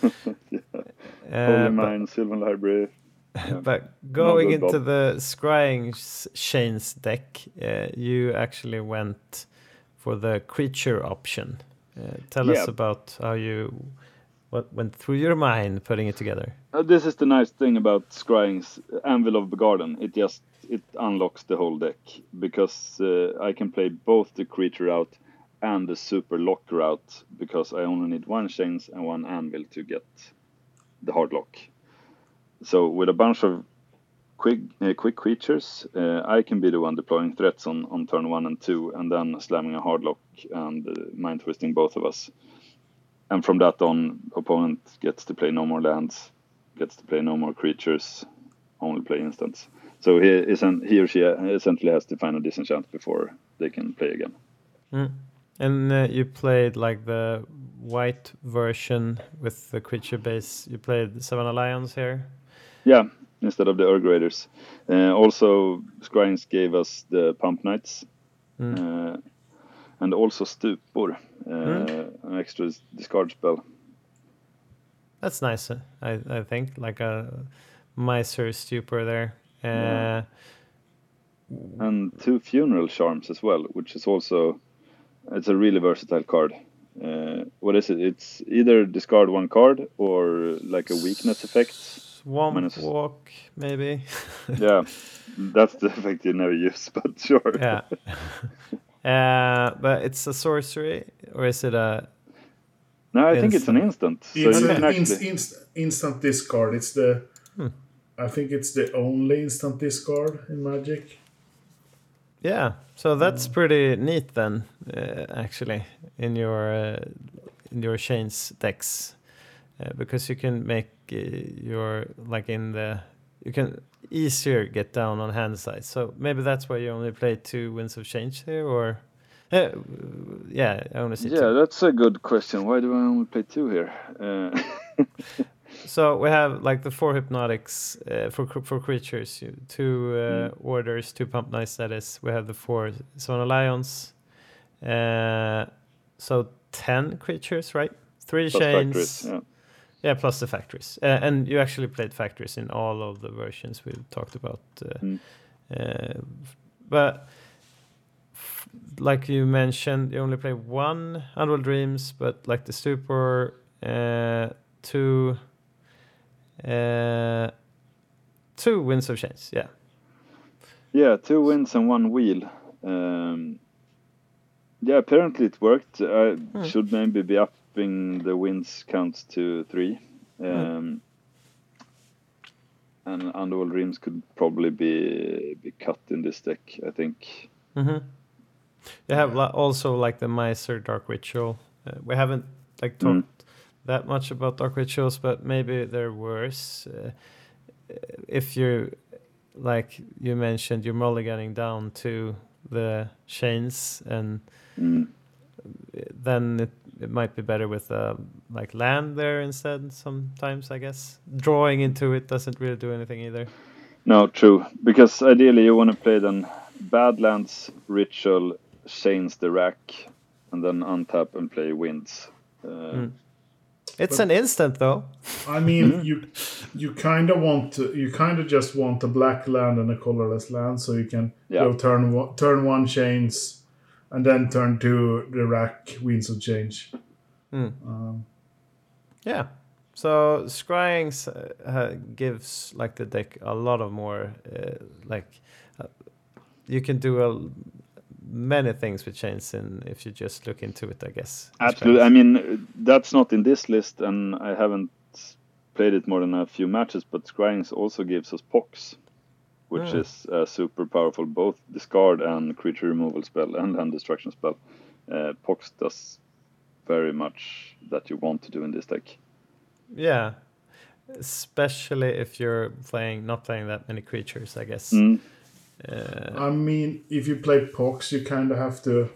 Holy Uh, but- Mine, Sylvan Library. But going into Bob. the scrying s- Chains deck, uh, you actually went for the creature option. Uh, tell us about how you what went through your mind putting it together. Uh, this is the nice thing about Scrying's Anvil of the Garden. It just it unlocks the whole deck because uh, I can play both the creature route and the super lock route because I only need one chains and one anvil to get the hard lock. So with a bunch of quick uh, quick creatures, uh, I can be the one deploying threats on, on turn one and two, and then slamming a hard lock and uh, mind twisting both of us. And from that on, opponent gets to play no more lands, gets to play no more creatures, only play instants. So he is an, he or she essentially has to find a disenchant before they can play again. And uh, you played like the white version with the creature base. You played Savannah Lions here. Yeah, instead of the Erg Raiders. Uh, also, Scryings gave us the Pump Knights. Uh, and also Stupor, uh, an extra discard spell. That's nice, uh, I, I think. Like a miser stupor there. Uh, and two funeral charms as well, which is also it's a really versatile card. Uh, what is it? It's either discard one card or like a weakness effect. Swamp Minus- Walk, maybe. yeah, that's the effect you never use, but sure. yeah. uh, but it's a sorcery, or is it a? No, I think it's an Instant. instant. So it's an can inst- actually, inst- instant discard. It's the. I think it's the only instant discard in Magic. Yeah, so that's pretty neat then, uh, actually, in your uh, in your chains decks, uh, because you can make uh, your like in the you can easier get down on hand size. So maybe that's why you only play two Winds of Change here, or uh, yeah, I only see yeah, two. that's a good question. Why do I only play two here? Uh, So we have like the four hypnotics uh, for for creatures, two uh, orders, two pump knights. That is, we have the four Savannah Lions. Uh, so ten creatures, right? Three plus chains. factories, yeah. Yeah, plus the factories. Uh, and you actually played factories in all of the versions we've talked about. Uh, Mm. uh, but like you mentioned, you only play one Underworld Dreams, but like the Stupor, uh, two, uh, two Winds of Change. Yeah. Yeah, two wins and one wheel. Um, yeah, apparently it worked. I should maybe be the wins count to three. Um, And Underworld Dreams could probably be be cut in this deck, I think. Mm-hmm. You have also like the Miser Dark Ritual. Uh, we haven't like talked Mm. that much about Dark Rituals, but maybe they're worse. Uh, if you like you mentioned, you're mulliganing down to the chains, and Mm. then it, it might be better with uh, like land there instead. Sometimes I guess drawing into it doesn't really do anything either. No, true. Because ideally you want to play then Badlands, Ritual, Chains the Rack, and then untap and play Winds. Uh, Mm. It's an instant though. I mean, you you kind of want to, you kind of just want a black land and a colorless land, so you can Yeah. go turn one, turn one chains, and then turn to the rack winds of change. Um, Yeah. So scrying uh, uh, gives like the deck a lot of more uh, like uh, you can do a many things with chains in if you just look into it, I guess. Absolutely. I mean, that's not in this list, and I haven't played it more than a few matches. But Scryings also gives us Pox, which Hmm. is a super powerful both discard and creature removal spell and land destruction spell. Uh, Pox does very much that you want to do in this deck. Yeah. Especially if you're playing not playing that many creatures, I guess. Mm. Uh, I mean, if you play Pox, you kind of have to.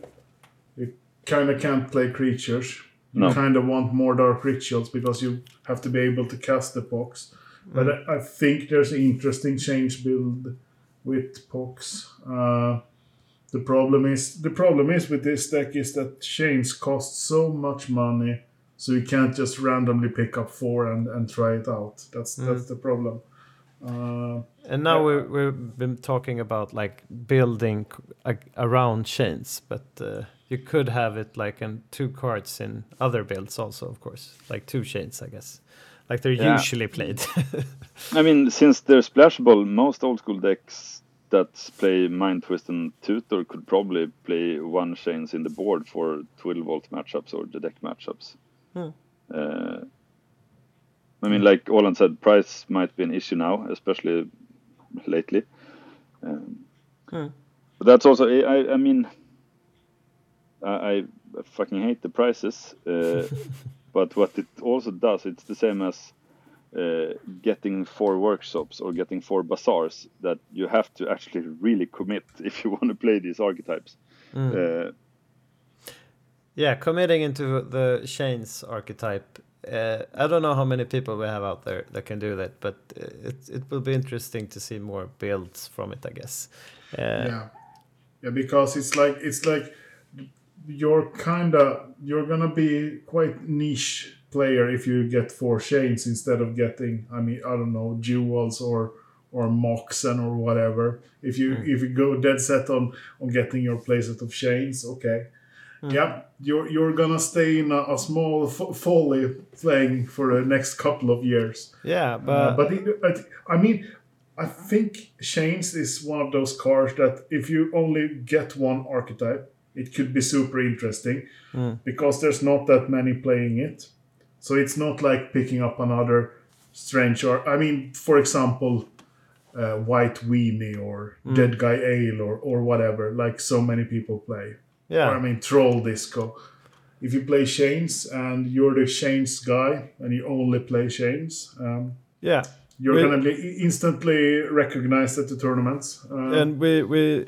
You kind of can't play creatures. You No. kind of want more Dark Rituals because you have to be able to cast the Pox. But I, I think there's an interesting change build with Pox. Uh, the problem is the problem is with this deck is that chains cost so much money, so you can't just randomly pick up four and, and try it out. That's that's the problem. Uh, and now we we've been talking about like building a- around chains, but uh, you could have it like in two cards in other builds also, of course, like two chains, I guess, like they're Yeah. usually played. I mean, since they're splashable, most old school decks that play Mind Twist and Tutor could probably play one chains in the board for Twiddlevault matchups or the deck matchups. Hmm. Uh, I mean, like Olan said, price might be an issue now, especially lately. Um, Hmm. But that's also, I, I- I mean, I, I fucking hate the prices. Uh, but what it also does, it's the same as uh, getting four workshops or getting four bazaars that you have to actually really commit if you want to play these archetypes. Mm. Uh, Yeah, committing into the chains archetype. Uh, I don't know how many people we have out there that can do that, but it it will be interesting to see more builds from it, I guess. Uh, yeah yeah because it's like it's like you're kind of you're gonna be quite niche player if you get four chains instead of getting i mean i don't know jewels or or moxen or whatever. If you if you go dead set on on getting your playset of chains okay. Yeah you're you're gonna stay in a, a small f- folly playing for the next couple of years. Yeah, but, uh, but it, I, I mean, I think Chains is one of those cards that if you only get one archetype, it could be super interesting because there's not that many playing it. So it's not like picking up another strange or I mean, for example, uh, White Weenie or Dead Guy Ale or or whatever, like so many people play. yeah, Or, I mean, Troll Disco. If you play Chains and you're the Chains guy and you only play Chains, um, yeah. you're We- gonna be instantly recognized at the tournaments. Uh, and we we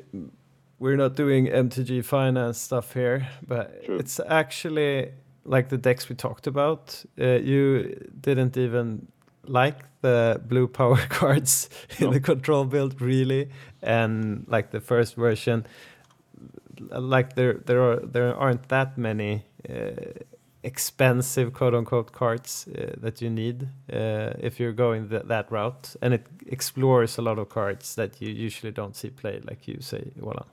we're not doing MTG finance stuff here, but True. it's actually like the decks we talked about. Uh, you didn't even like the blue power cards in No. the control build, really, and like the first version. Like there, there are there aren't that many uh, expensive quote unquote cards uh, that you need uh, if you're going th- that route, and it explores a lot of cards that you usually don't see played, like you say, Walla.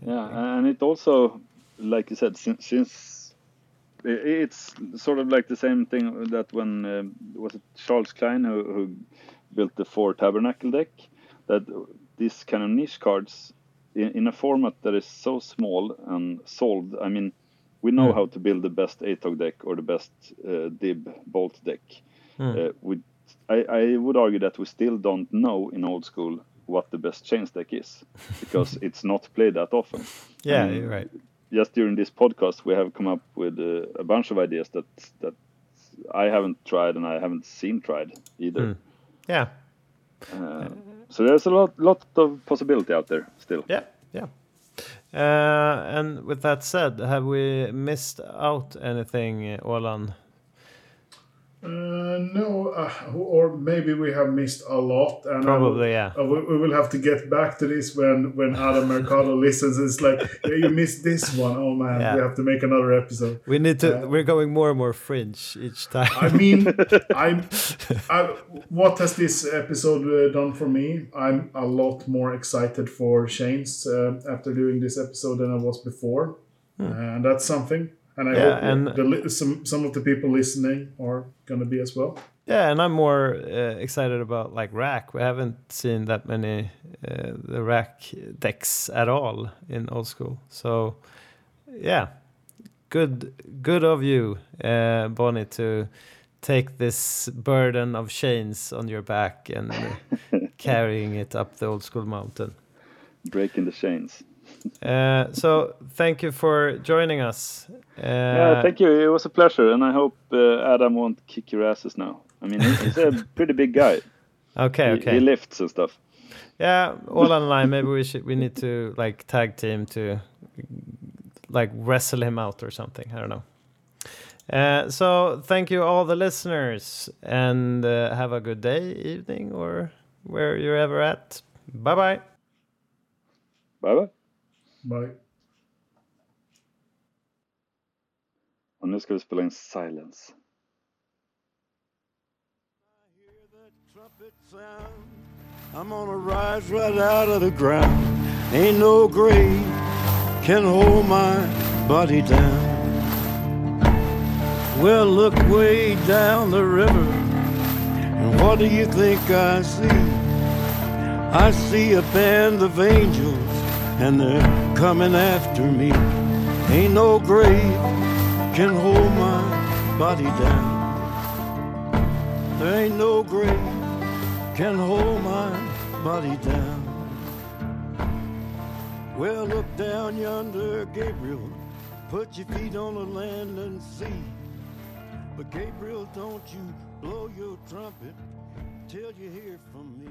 Yeah, and it also, like you said, since, since it's sort of like the same thing that when um, was it Charles Klein who, who built the four tabernacle deck, that these kind of niche cards in, in a format that is so small and sold. I mean, we know Mm. how to build the best ATOG deck or the best uh, Dib Bolt deck. Mm. Uh, we, I, I would argue that we still don't know in old school what the best chains deck is because it's not played that often. Yeah, you're right. Just during this podcast, we have come up with uh, a bunch of ideas that that I haven't tried and I haven't seen tried either. Mm. Yeah, Uh, so there's a lot lot of possibility out there still. yeah, yeah. Uh, and with that said, have we missed out anything, Olan? Uh, no, uh, or maybe we have missed a lot. And I will- Probably, yeah. uh, we, we will have to get back to this when when Adam Mercado listens. It's like, yeah, you missed this one. Oh man, Yeah. we have to make another episode. We need to. Uh, we're going more and more fringe each time. I mean, I'm. I, what has this episode uh, done for me? I'm a lot more excited for Chains uh, after doing this episode than I was before, and that's something. And I. Yeah, hope and- the, some some of the people listening are gonna be as well. Yeah, and I'm more uh, excited about like rack. We haven't seen that many uh, the rack decks at all in old school. So yeah, good good of you, uh, Bonnie, to take this burden of chains on your back and uh, carrying it up the old school mountain. Breaking the chains. Uh, so thank you for joining us. Uh, yeah, thank you. It was a pleasure, and I hope uh, Adam won't kick your asses now. I mean, he's a pretty big guy. Okay, He- okay. He lifts and stuff. Yeah, all online. Maybe we should. We need to like tag team to like wrestle him out or something. I don't know. Uh, so thank you all the listeners, and uh, have a good day, evening, or where you're ever at. Bye bye. Bye bye. Bye. Och nu ska vi spela in Silence. trumpet sound. I'm gonna rise right out of the ground. Ain't no grave can hold my body down. Well, look way down the river, and what do you think I see? I see a band of angels, and they're coming after me. Ain't no grave can hold my body down. There ain't no grave can hold my body down. Well, look down yonder, Gabriel. Put your feet on the land and see. But Gabriel, don't you blow your trumpet till you hear from me.